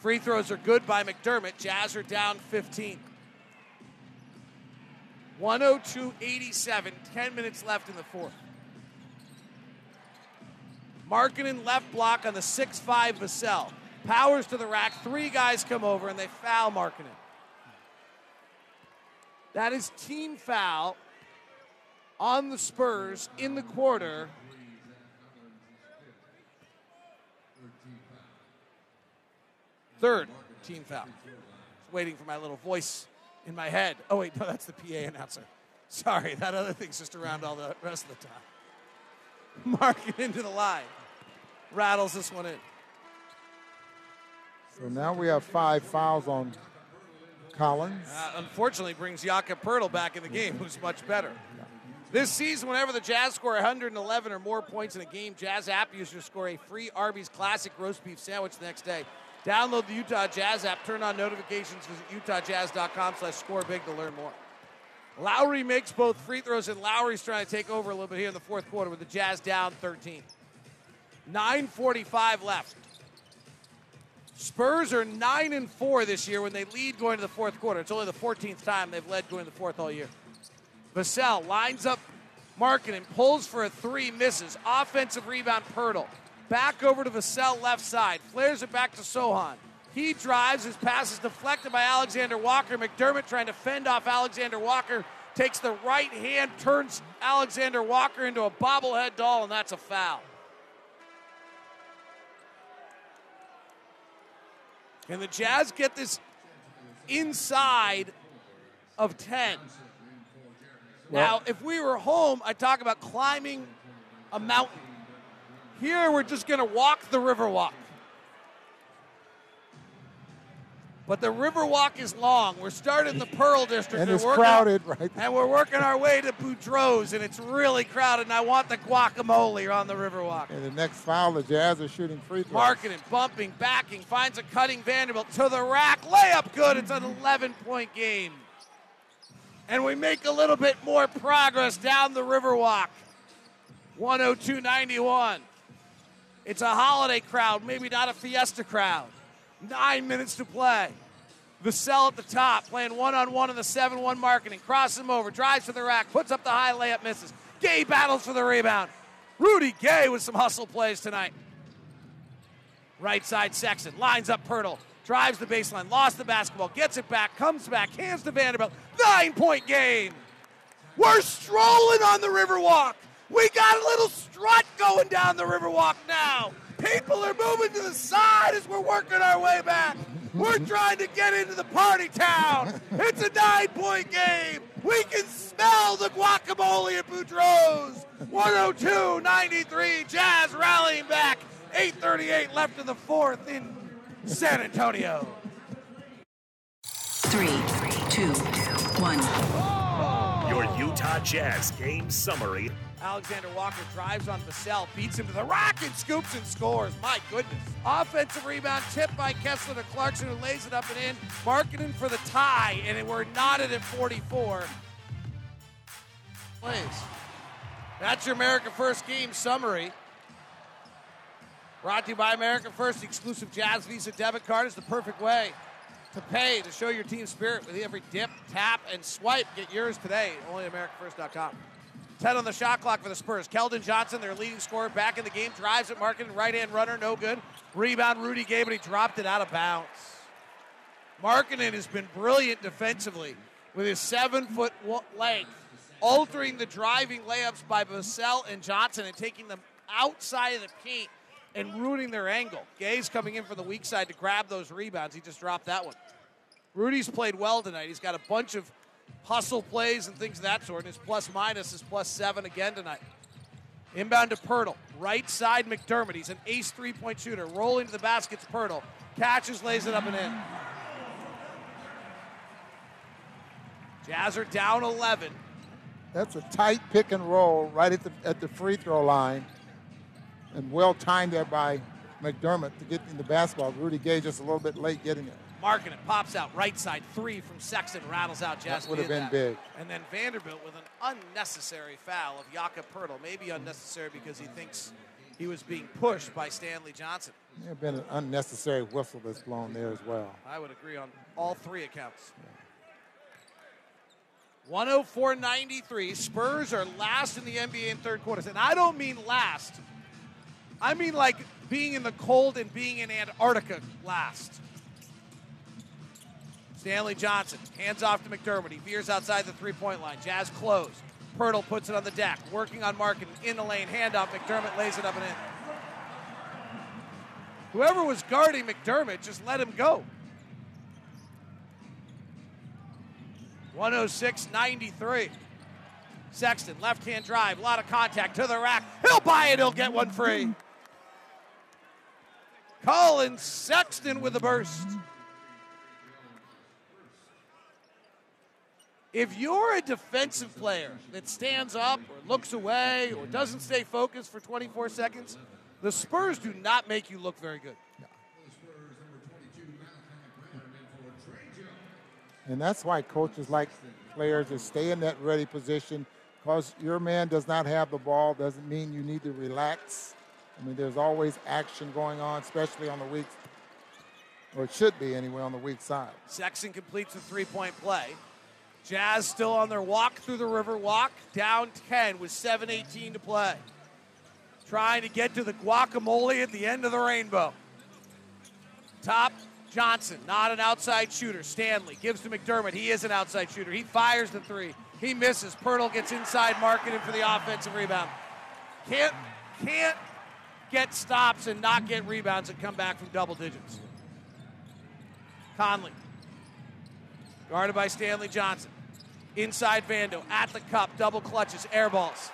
Free throws are good by McDermott. Jazz are down 15. 102 87, 10 minutes left in the fourth. Markkanen left block on the 6 5 Vassell. Powers to the rack. Three guys come over and they foul Markkanen. That is team foul on the Spurs in the quarter. Third team foul. Just waiting for my little voice in my head. Oh, wait, no, that's the PA announcer. Sorry, that other thing's just around all the rest of the time. Mark it into the line. Rattles this one in. So now we have five fouls on Collins. Uh, unfortunately, brings Jakob Poeltl back in the game, who's much better. This season, whenever the Jazz score 111 or more points in a game, Jazz app users score a free Arby's Classic roast beef sandwich the next day. Download the Utah Jazz app, turn on notifications, visit utahjazz.com slash score big to learn more. Lauri makes both free throws, and Lauri's trying to take over a little bit here in the fourth quarter with the Jazz down 13. 9.45 left. Spurs are 9 and 4 this year when they lead going to the fourth quarter. It's only the 14th time they've led going to the fourth all year. Vassell lines up Markkinen pulls for a three, misses. Offensive rebound, Poeltl. Back over to Vassell left side. Flares it back to Sochan. He drives. His pass is deflected by Alexander Walker. McDermott trying to fend off Alexander Walker. Takes the right hand, turns Alexander Walker into a bobblehead doll, and that's a foul. And the Jazz get this inside of 10. Now, if we were home, I'd talk about climbing a mountain. Here, we're just going to walk the Riverwalk. But the Riverwalk is long. We're starting the Pearl District. And We're it's working- crowded, right? And we're working our way to Boudro's, and it's really crowded. And I want the guacamole on the Riverwalk. And the next foul, the Jazz are shooting free throws. Markkanen, bumping, backing, finds a cutting Vanderbilt to the rack. Layup good. It's an 11 point game. And we make a little bit more progress down the Riverwalk. 102 91. It's a holiday crowd, maybe not a fiesta crowd. Nine minutes to play. Vassell at the top, playing one on one in the 7 1 Markkanen. Crosses him over, drives to the rack, puts up the high layup, misses. Gay battles for the rebound. Rudy Gay with some hustle plays tonight. Right side Sexton lines up Poeltl, drives the baseline, lost the basketball, gets it back, comes back, hands to Vanderbilt. Nine point game. We're strolling on the Riverwalk. We got a little strut going down the Riverwalk now. People are moving to the side as we're working our way back. We're trying to get into the party town. It's a nine point game. We can smell the guacamole at Boudro's. 102 93. Jazz rallying back. 8.38 left in the fourth in San Antonio. Three, two, one. Your Utah Jazz game summary. Alexander Walker drives on Vassell, beats him to the and scoops and scores. My goodness. Offensive rebound tipped by Kessler to Clarkson, who lays it up and in. Markkanen for the tie, and we're knotted at 44. Plays. That's your America First game summary. Brought to you by America First. Exclusive Jazz Visa debit card is the perfect way to pay to show your team spirit with every dip, tap, and swipe. Get yours today. Only AmericaFirst.com. 10 on the shot clock for the Spurs. Keldon Johnson, their leading scorer, back in the game. Drives at Market, right hand runner, no good. Rebound, Rudy Gay, but he dropped it out of bounds. Markkanen has been brilliant defensively with his seven foot length, altering the driving layups by Vassell and Johnson and taking them outside of the paint and ruining their angle. Gay's coming in from the weak side to grab those rebounds. He just dropped that one. Rudy's played well tonight. He's got a bunch of hustle plays and things of that sort, and his plus minus is plus seven again tonight. Inbound to Poeltl. Right side McDermott. He's an ace three point shooter. Rolling to the basket's Poeltl. Catches, lays it up and in. Jazz are down 11. That's a tight pick and roll right at the at the free throw line, and well timed there by McDermott to get in the basketball. Rudy Gay just a little bit late getting it. Marking it, pops out right side three from Sexton, rattles out Jazz. That would have been that. big. And then Vanderbilt with an unnecessary foul of Jakob Poeltl. Maybe unnecessary because he thinks he was being pushed by Stanley Johnson. There have been an unnecessary whistle that's blown there as well. I would agree on all three accounts. 104.93. Spurs are last in the NBA in third quarters. And I don't mean last, I mean like being in the cold and being in Antarctica last. Stanley Johnson hands off to McDermott. He veers outside the three point line. Jazz close. Poeltl puts it on the deck, working on Markkanen in the lane. Handoff. McDermott lays it up and in. Whoever was guarding McDermott just let him go. 106 93. Sexton, left hand drive, a lot of contact to the rack. He'll buy it, he'll get one free. Collin Sexton with a burst. If you're a defensive player that stands up or looks away or doesn't stay focused for 24 seconds, the Spurs do not make you look very good. And that's why coaches like players to stay in that ready position because your man does not have the ball doesn't mean you need to relax. I mean, there's always action going on, especially on the weak, or it should be anyway, on the weak side. Sexton completes a three point play. Jazz still on their walk through the river walk, down 10 with 7.18 to play. Trying to get to the guacamole at the end of the rainbow. Top, Johnson, not an outside shooter. Stanley gives to McDermott. He is an outside shooter. He fires the three. He misses. Poeltl gets inside, Markkanen for the offensive rebound. Can't, can't get stops and not get rebounds and come back from double digits. Conley, guarded by Stanley Johnson. Inside Vando, at the cup, double clutches, air balls.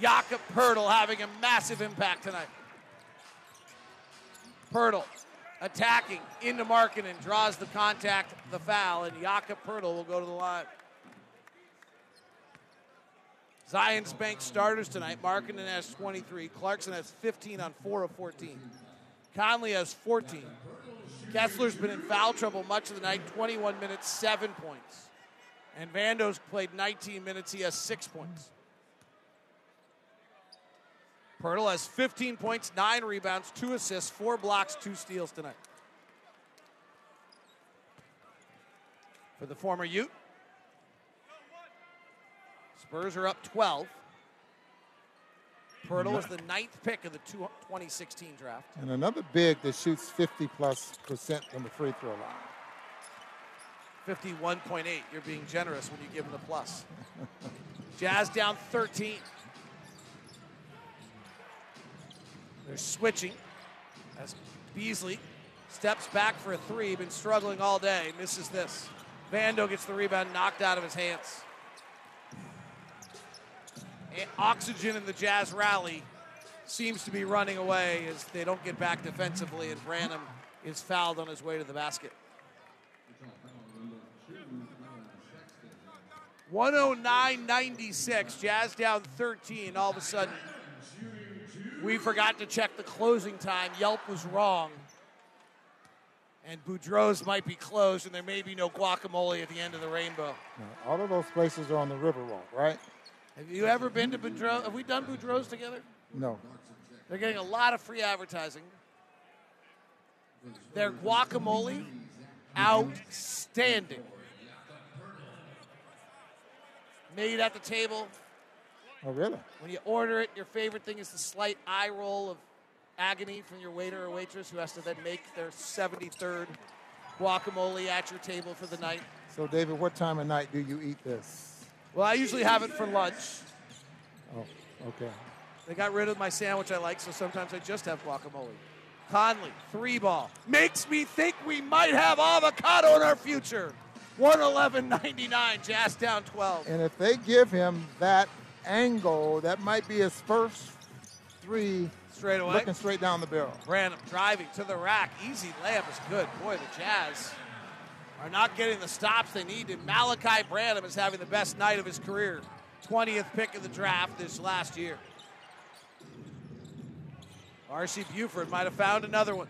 Jakob Poeltl having a massive impact tonight. Poeltl attacking into Markkanen, draws the contact, the foul, and Jakob Poeltl will go to the line. Zions Bank starters tonight. Markkanen has 23. Clarkson has 15 on 4 of 14. Conley has 14. Kessler's been in foul trouble much of the night, 21 minutes, 7 points. And Vando's played 19 minutes, he has 6 points. Poeltl has 15 points, 9 rebounds, 2 assists, 4 blocks, 2 steals tonight. For the former Ute, Spurs are up 12. Poeltl is the ninth pick of the 2016 draft. And another big that shoots 50 plus percent from the free throw line. 51.8. You're being generous when you give him the plus. Jazz down 13. They're switching as Beasley steps back for a three. Been struggling all day. Misses this. Vando gets the rebound knocked out of his hands. And oxygen in the Jazz rally seems to be running away as they don't get back defensively, and Branham is fouled on his way to the basket. 109.96. Jazz down 13. All of a sudden, we forgot to check the closing time. Yelp was wrong. And Boudro's might be closed, and there may be no guacamole at the end of the rainbow. Now, all of those places are on the Riverwalk, right? Have you ever been to Boudreaux? Have we done Boudreaux's together? No. They're getting a lot of free advertising. Their guacamole, outstanding. Made at the table. Oh, really? When you order it, your favorite thing is the slight eye roll of agony from your waiter or waitress who has to then make their 73rd guacamole at your table for the night. So, David, what time of night do you eat this? Well, I usually have it for lunch. Oh, okay. They got rid of my sandwich I like, so sometimes I just have guacamole. Conley, three ball. Makes me think we might have avocado in our future. 111.99, Jazz down 12. And if they give him that angle, that might be his first three straight away. Looking straight down the barrel. Branham driving to the rack. Easy layup is good. Boy, the Jazz are not getting the stops they need. And Malachi Branham is having the best night of his career. 20th pick of the draft this last year. R.C. Buford might have found another one.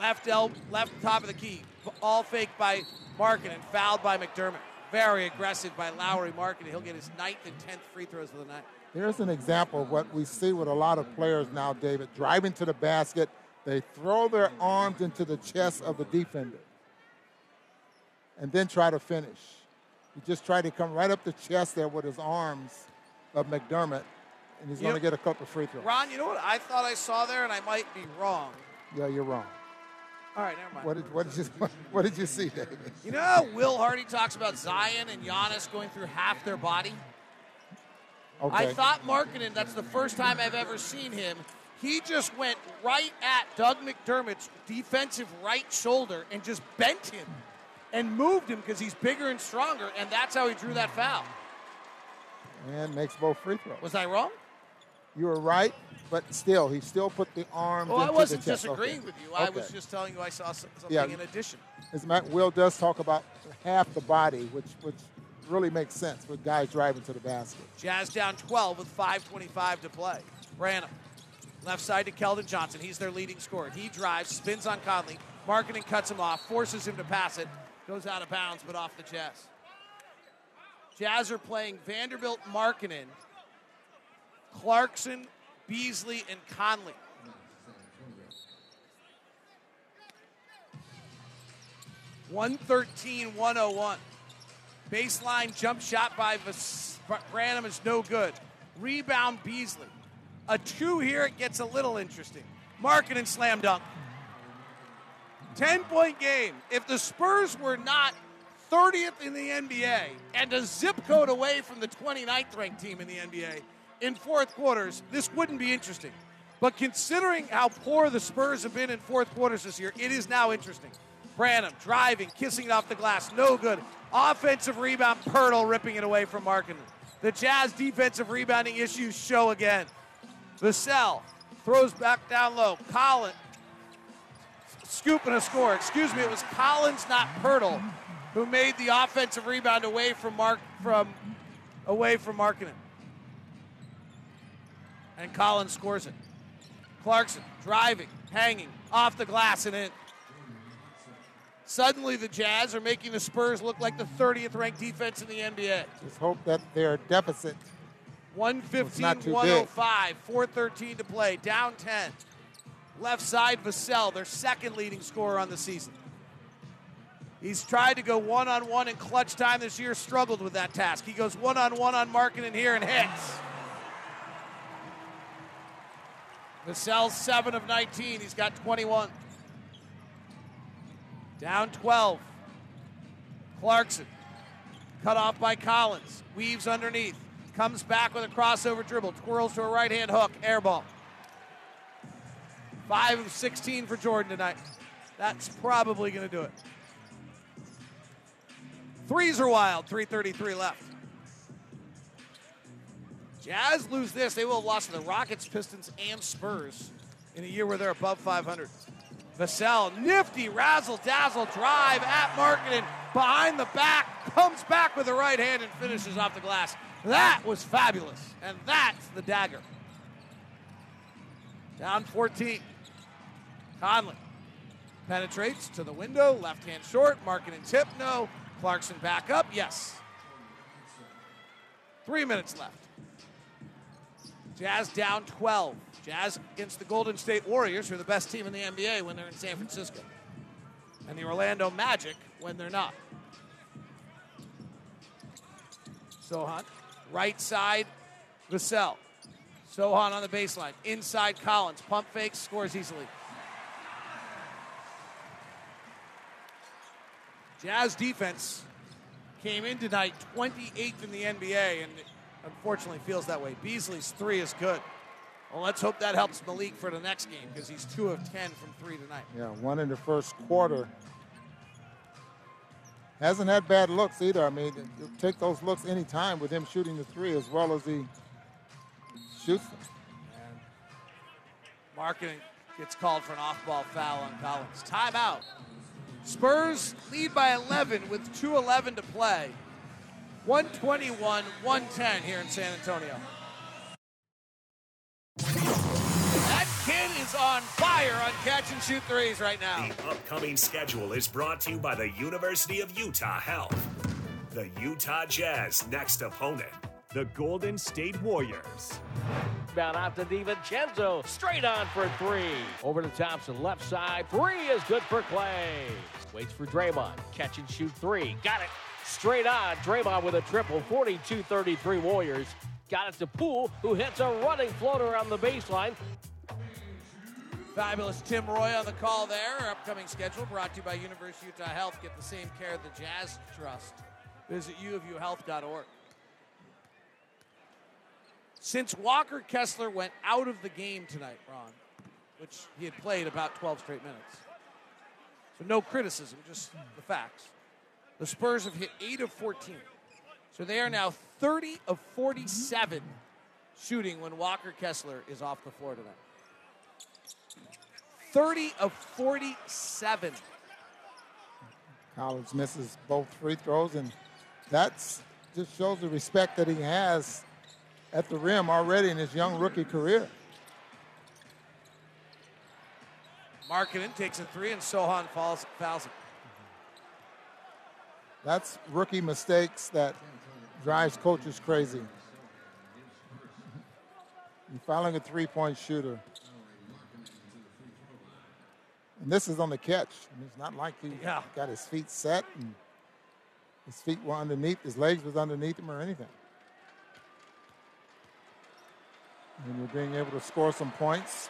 Left el- left top of the key. All fake by Markkanen and fouled by McDermott. Very aggressive by Lauri Markkanen. He'll get his ninth and tenth free throws of the night. Here's an example of what we see with a lot of players now, David. Driving to the basket, they throw their arms into the chest of the defender and then try to finish. He just tried to come right up the chest there with his arms of McDermott, and he's going to get a couple free throws. Ron, you know what I thought I saw there, and I might be wrong. Yeah, you're wrong. All right, never mind. What did, what did, you, what did you see, David? You know Will Hardy talks about Zion and Giannis going through half their body? Okay. I thought Markkanen, that's the first time I've ever seen him. He just went right at Doug McDermott's defensive right shoulder and just bent him and moved him because he's bigger and stronger, and that's how he drew that foul. And makes both free throws. Was I wrong? You were right, but still, he still put the arms Well, I wasn't disagreeing Okay. with you. I was just telling you I saw something Yeah. in addition. As a matter, Will does talk about half the body, which which really makes sense with guys driving to the basket. Jazz down 12 with 5.25 to play. Branham. Left side to Keldon Johnson. He's their leading scorer. He drives, spins on Conley. Markkanen cuts him off, forces him to pass it. Goes out of bounds, but off the Jazz. Jazz are playing Vanderbilt Markkanen, Clarkson, Beasley, and Conley. One thirteen, one oh one. Baseline jump shot by Vas- Branham is no good. Rebound Beasley. A two here, it gets a little interesting. Markkanen slam dunk. 10 point game. If the Spurs were not 30th in the NBA and a zip code away from the 29th ranked team in the NBA in fourth quarters, this wouldn't be interesting. But considering how poor the Spurs have been in fourth quarters this year, it is now interesting. Branham driving, kissing it off the glass, no good. Offensive rebound, Poeltl ripping it away from Markkanen. The Jazz defensive rebounding issues show again. Vassell throws back down low. Collins scooping a score. Excuse me, it was Collins, not Poeltl, who made the offensive rebound away from Mark from away from Markkanen. And Collins scores it. Clarkson driving, hanging, off the glass and in. Suddenly, the Jazz are making the Spurs look like the 30th ranked defense in the NBA. Just hope that their deficit 115 105, 413 to play, down 10. Left side, Vassell, their second leading scorer on the season. He's tried to go one on one in clutch time this year, struggled with that task. He goes one on one on Markkanen here and hits. Vassell's 7 of 19. He's got 21. Down 12. Clarkson. Cut off by Collins. Weaves underneath. Comes back with a crossover dribble. Twirls to a right hand hook. Air ball. 5 of 16 for Jordan tonight. That's probably going to do it. Threes are wild. 333 left. Jazz lose this, they will have lost to the Rockets, Pistons, and Spurs in a year where they're above 500. Vassell, nifty razzle dazzle drive at Markkanen behind the back, comes back with the right hand and finishes off the glass. That was fabulous, and that's the dagger. Down 14. Conley penetrates to the window, left hand short, Markkanen tip, no. Clarkson back up, yes. Three minutes left. Jazz down 12. Jazz against the Golden State Warriors, who are the best team in the NBA when they're in San Francisco. And the Orlando Magic when they're not. Sochan, right side, Vassell. Sochan on the baseline. Inside Collins. Pump fake, scores easily. Jazz defense came in tonight 28th in the NBA and unfortunately feels that way. Beasley's three is good. Well, let's hope that helps Malik for the next game because he's two of 10 from three tonight. Yeah, one in the first quarter. Hasn't had bad looks either. I mean, take those looks anytime with him shooting the three as well as he shoots them. Markkanen gets called for an off ball foul on Collins. Timeout. Spurs lead by 11 with 2.11 to play. 121 110 here in San Antonio. That kid is on fire on catch and shoot threes right now. The upcoming schedule is brought to you by the University of Utah Health. The Utah Jazz next opponent, the Golden State Warriors. Down out to DiVincenzo. Straight on for three. Over to Thompson. Left side. Three is good for Clay. Waits for Draymond. Catch and shoot three. Got it. Straight on. Draymond with a triple. 42 33 Warriors. Got it to Poole, who hits a running floater on the baseline. Fabulous Tim Roye on the call there. Our upcoming schedule brought to you by University of Utah Health. Get the same care at the Jazz Trust. Visit uofuhealth.org. Since Walker Kessler went out of the game tonight, Ron, which he had played about 12 straight minutes, so no criticism, just the facts. The Spurs have hit 8 of 14. So they are now 30 of 47 shooting when Walker Kessler is off the floor tonight. 30 of 47. Collins misses both free throws, and that's just shows the respect that he has at the rim already in his young rookie career. Markkanen takes a three, and Sochan falls, fouls it. That's rookie mistakes that drives coaches crazy. You're fouling a three-point shooter. And this is on the catch. I mean, it's not like he Yeah. got his feet set. And His feet were underneath, his legs was underneath him or anything. And you're being able to score some points.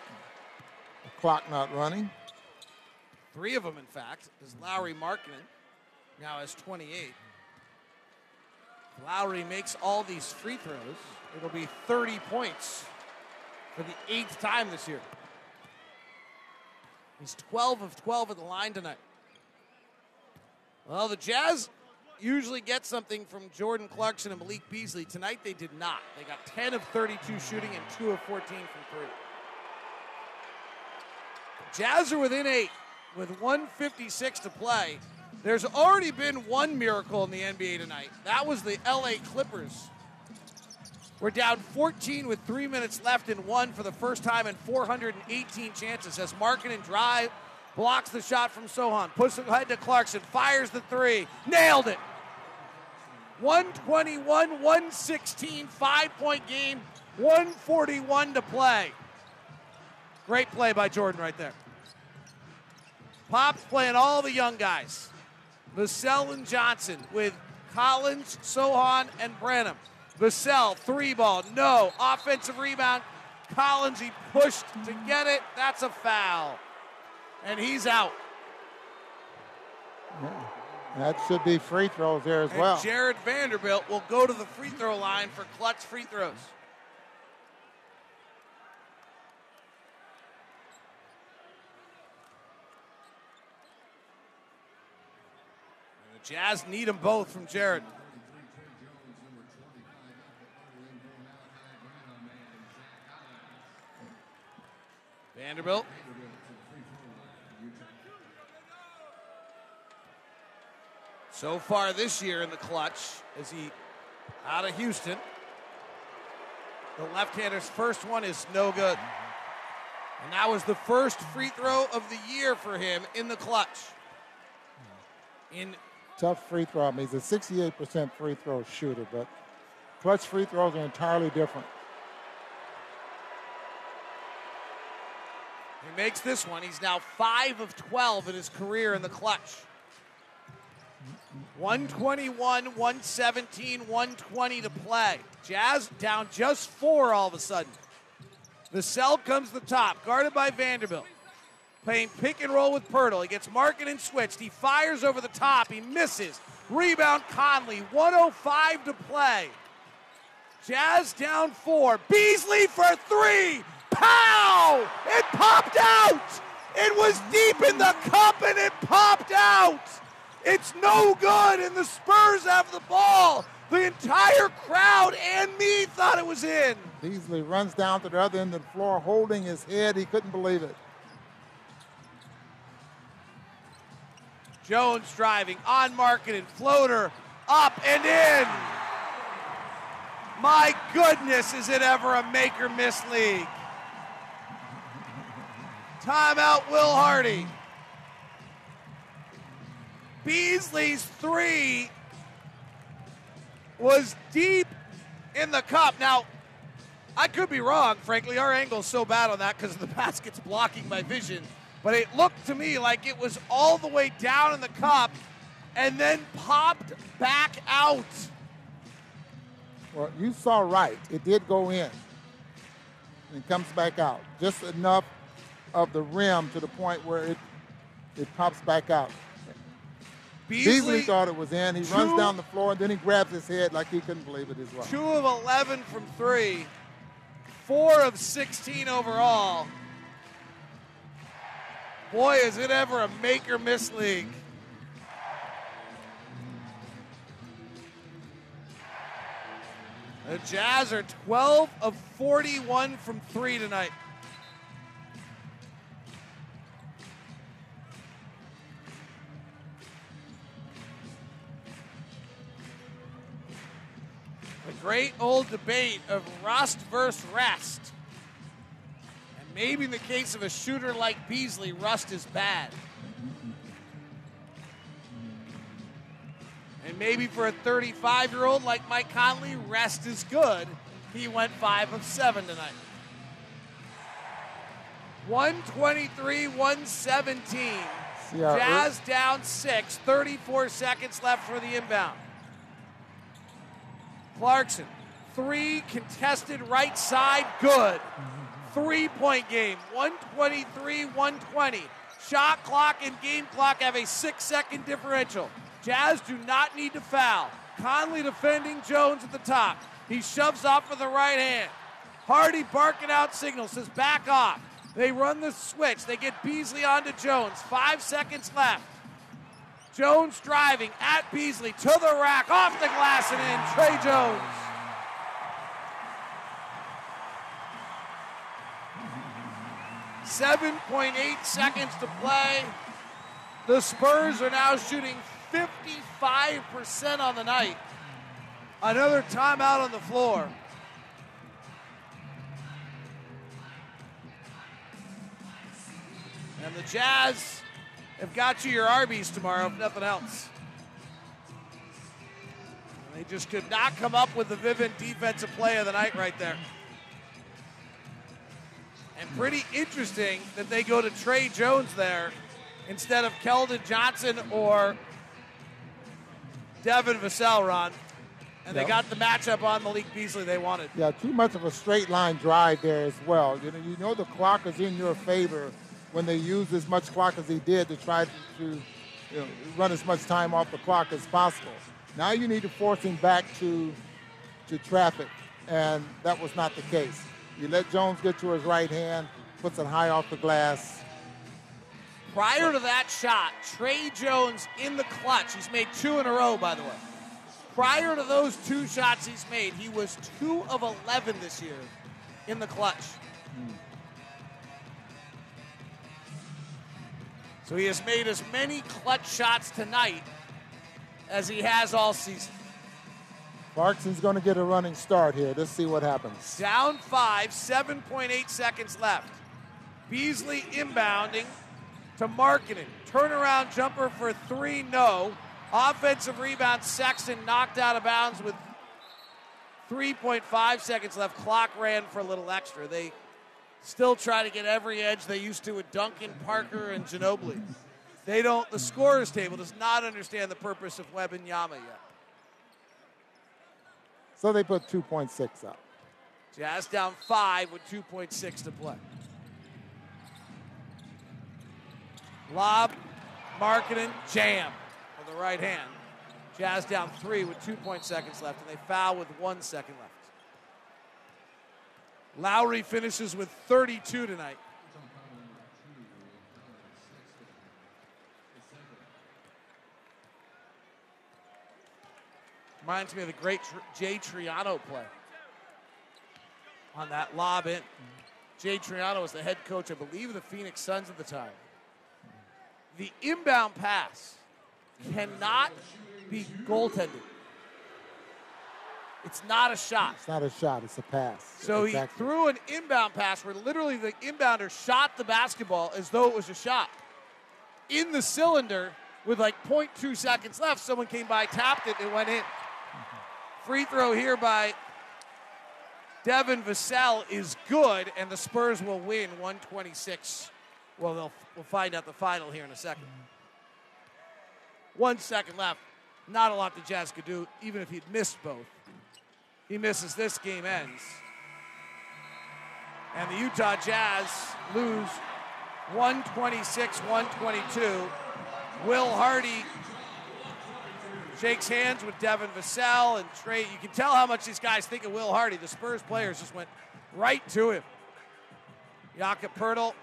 The clock not running. Three of them, in fact, is Lauri Markkanen. Now has 28. If Lauri makes all these free throws, it'll be 30 points for the eighth time this year. He's 12 of 12 at the line tonight. Well, the Jazz usually get something from Jordan Clarkson and Malik Beasley. Tonight they did not. They got 10 of 32 shooting and 2 of 14 from three. Jazz are within eight with 156 to play. There's already been one miracle in the NBA tonight. That was the LA Clippers. We're down 14 with three minutes left and won for the first time in 418 chances as Markkanen drive blocks the shot from Sochan, pushes it ahead to Clarkson, fires the three, nailed it. 121, 116, five point game, 141 to play. Great play by Jordan right there. Pop's playing all the young guys. Vassell and Johnson with Collins, Sochan, and Branham. Vassell, three ball, no. Offensive rebound. Collins, he pushed to get it. That's a foul. And he's out. That should be free throws there as and well. Jared Vanderbilt will go to the free throw line for clutch free throws. Jazz need them both from Jared. Vanderbilt. So far this year in the clutch, as he out of Houston. The left-hander's first one is no good. And that was the first free throw of the year for him in the clutch. In Tough free throw. I mean, he's a 68% free throw shooter, but clutch free throws are entirely different. He makes this one. He's now 5 of 12 in his career in the clutch. 121, 117, 120 to play. Jazz down just four all of a sudden. Vassell comes to the top, guarded by Vanderbilt. Playing pick and roll with Poeltl. He gets marked and switched. He fires over the top. He misses. Rebound Conley. 105 to play. Jazz down four. Beasley for three. Pow! It popped out! It was deep in the cup and it popped out! It's no good, and the Spurs have the ball. The entire crowd and me thought it was in. Beasley runs down to the other end of the floor, holding his head. He couldn't believe it. Jones driving on Markkanen floater up and in. My goodness, is it ever a make or miss league? Timeout, Will Hardy. Beasley's three was deep in the cup. Now, I could be wrong, frankly. Our angle's so bad on that because the basket's blocking my vision. But it looked to me like it was all the way down in the cup and then popped back out. Well, you saw right. It did go in. And comes back out. Just enough of the rim to the point where it it pops back out. Beasley, Beasley thought it was in. He two- runs down the floor and then he grabs his head like he couldn't believe it as well. Two of 11 from three, four of 16 overall. Boy, is it ever a make or miss league. The Jazz are 12 of 41 from three tonight. The great old debate of rust versus rest. Maybe in the case of a shooter like Beasley, rust is bad. And maybe for a 35 year old like Mike Conley, rest is good. He went 5 of 7 tonight. 123 117. See Jazz down 6, 34 seconds left for the inbound. Clarkson, three contested right side, good. Three point game, 123 120. Shot clock and game clock have a six second differential. Jazz do not need to foul. Conley defending Jones at the top. He shoves off with the right hand. Hardy barking out signals, says back off. They run the switch. They get Beasley onto Jones. Five seconds left. Jones driving at Beasley to the rack, off the glass and in. Tre Jones. Seven point eight seconds to play. The Spurs are now shooting 55% on the night. Another timeout on the floor. And the Jazz have got you your Arby's tomorrow, if nothing else. And they just could not come up with the Vivint defensive play of the night right there. And pretty interesting that they go to Tre Jones there instead of Keldon Johnson or Devin Vassell, Ron. And they got the matchup on Malik Beasley they wanted. Yeah, too much of a straight line drive there as well. You know, you know the clock is in your favor when they use as much clock as he did to try to, to you know, run as much time off the clock as possible. Now you need to force him back to to traffic, and that was not the case. You let Jones get to his right hand, puts it high off the glass. Prior to that shot, Tre Jones in the clutch. He's made two in a row, by the way. Prior to those two shots he's made, he was two of 11 this year in the clutch. So he has made as many clutch shots tonight as he has all season. Clarkson's going to get a running start here. Let's see what happens. Down five, 7.8 seconds left. Beasley inbounding to Markkanen. Turnaround jumper for three, no. Offensive rebound, Sexton knocked out of bounds with 3.5 seconds left. Clock ran for a little extra. They still try to get every edge they used to with Duncan, Parker, and Ginobili. They don't, the scorers table does not understand the purpose of Wembanyama yet. So they put 2.6 up. Jazz down five with 2.6 to play. Lob, Markkanen, jam with the right hand. Jazz down three with 2.0 seconds left, and they foul with one second left. Lauri finishes with 32 tonight. Reminds me of the great Jay Triano play on that lob in. Jay Triano was the head coach, I believe, of the Phoenix Suns at the time. The inbound pass cannot be goaltended. It's not a shot. It's not a shot, it's a pass. So Exactly. he threw an inbound pass where literally the inbounder shot the basketball as though it was a shot. In the cylinder with like 0.2 seconds left, someone came by, tapped it, and went in. Free throw here by Devin Vassell is good, and the Spurs will win 126. Well, they'll, we'll find out the final here in a second. One second left. Not a lot the Jazz could do, even if he'd missed both. He misses this, game ends. And the Utah Jazz lose 126 122. Will Hardy shakes hands with Devin Vassell and Tre. You can tell how much these guys think of Will Hardy. The Spurs players just went right to him. Jakob Poeltl.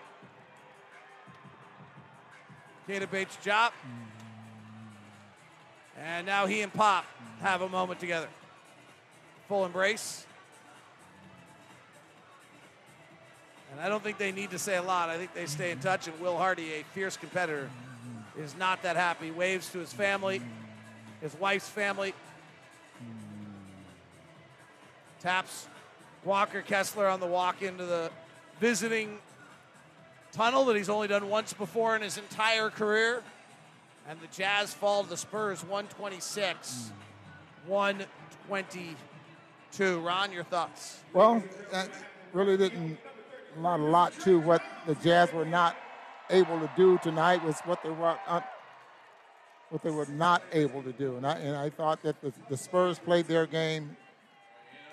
Keita Bates Diop. And now he and Pop have a moment together. Full embrace. And I don't think they need to say a lot. I think they stay in touch. And Will Hardy, a fierce competitor, is not that happy. Waves to his family, his wife's family. Taps Walker Kessler on the walk into the visiting tunnel that he's only done once before in his entire career. And the Jazz fall to the Spurs 126, 122. Ron, your thoughts? Well, that really didn't not a lot to what the Jazz were not able to do tonight was what they were what they were not able to do, and I and I thought that the, the Spurs played their game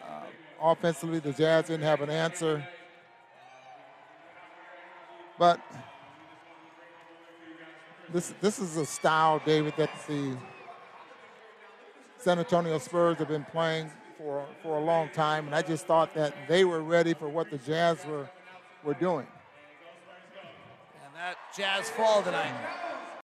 uh, offensively, the Jazz didn't have an answer. But this this is a style, David, that the San Antonio Spurs have been playing for for a long time, and I just thought that they were ready for what the Jazz were were doing. And that Jazz fall tonight.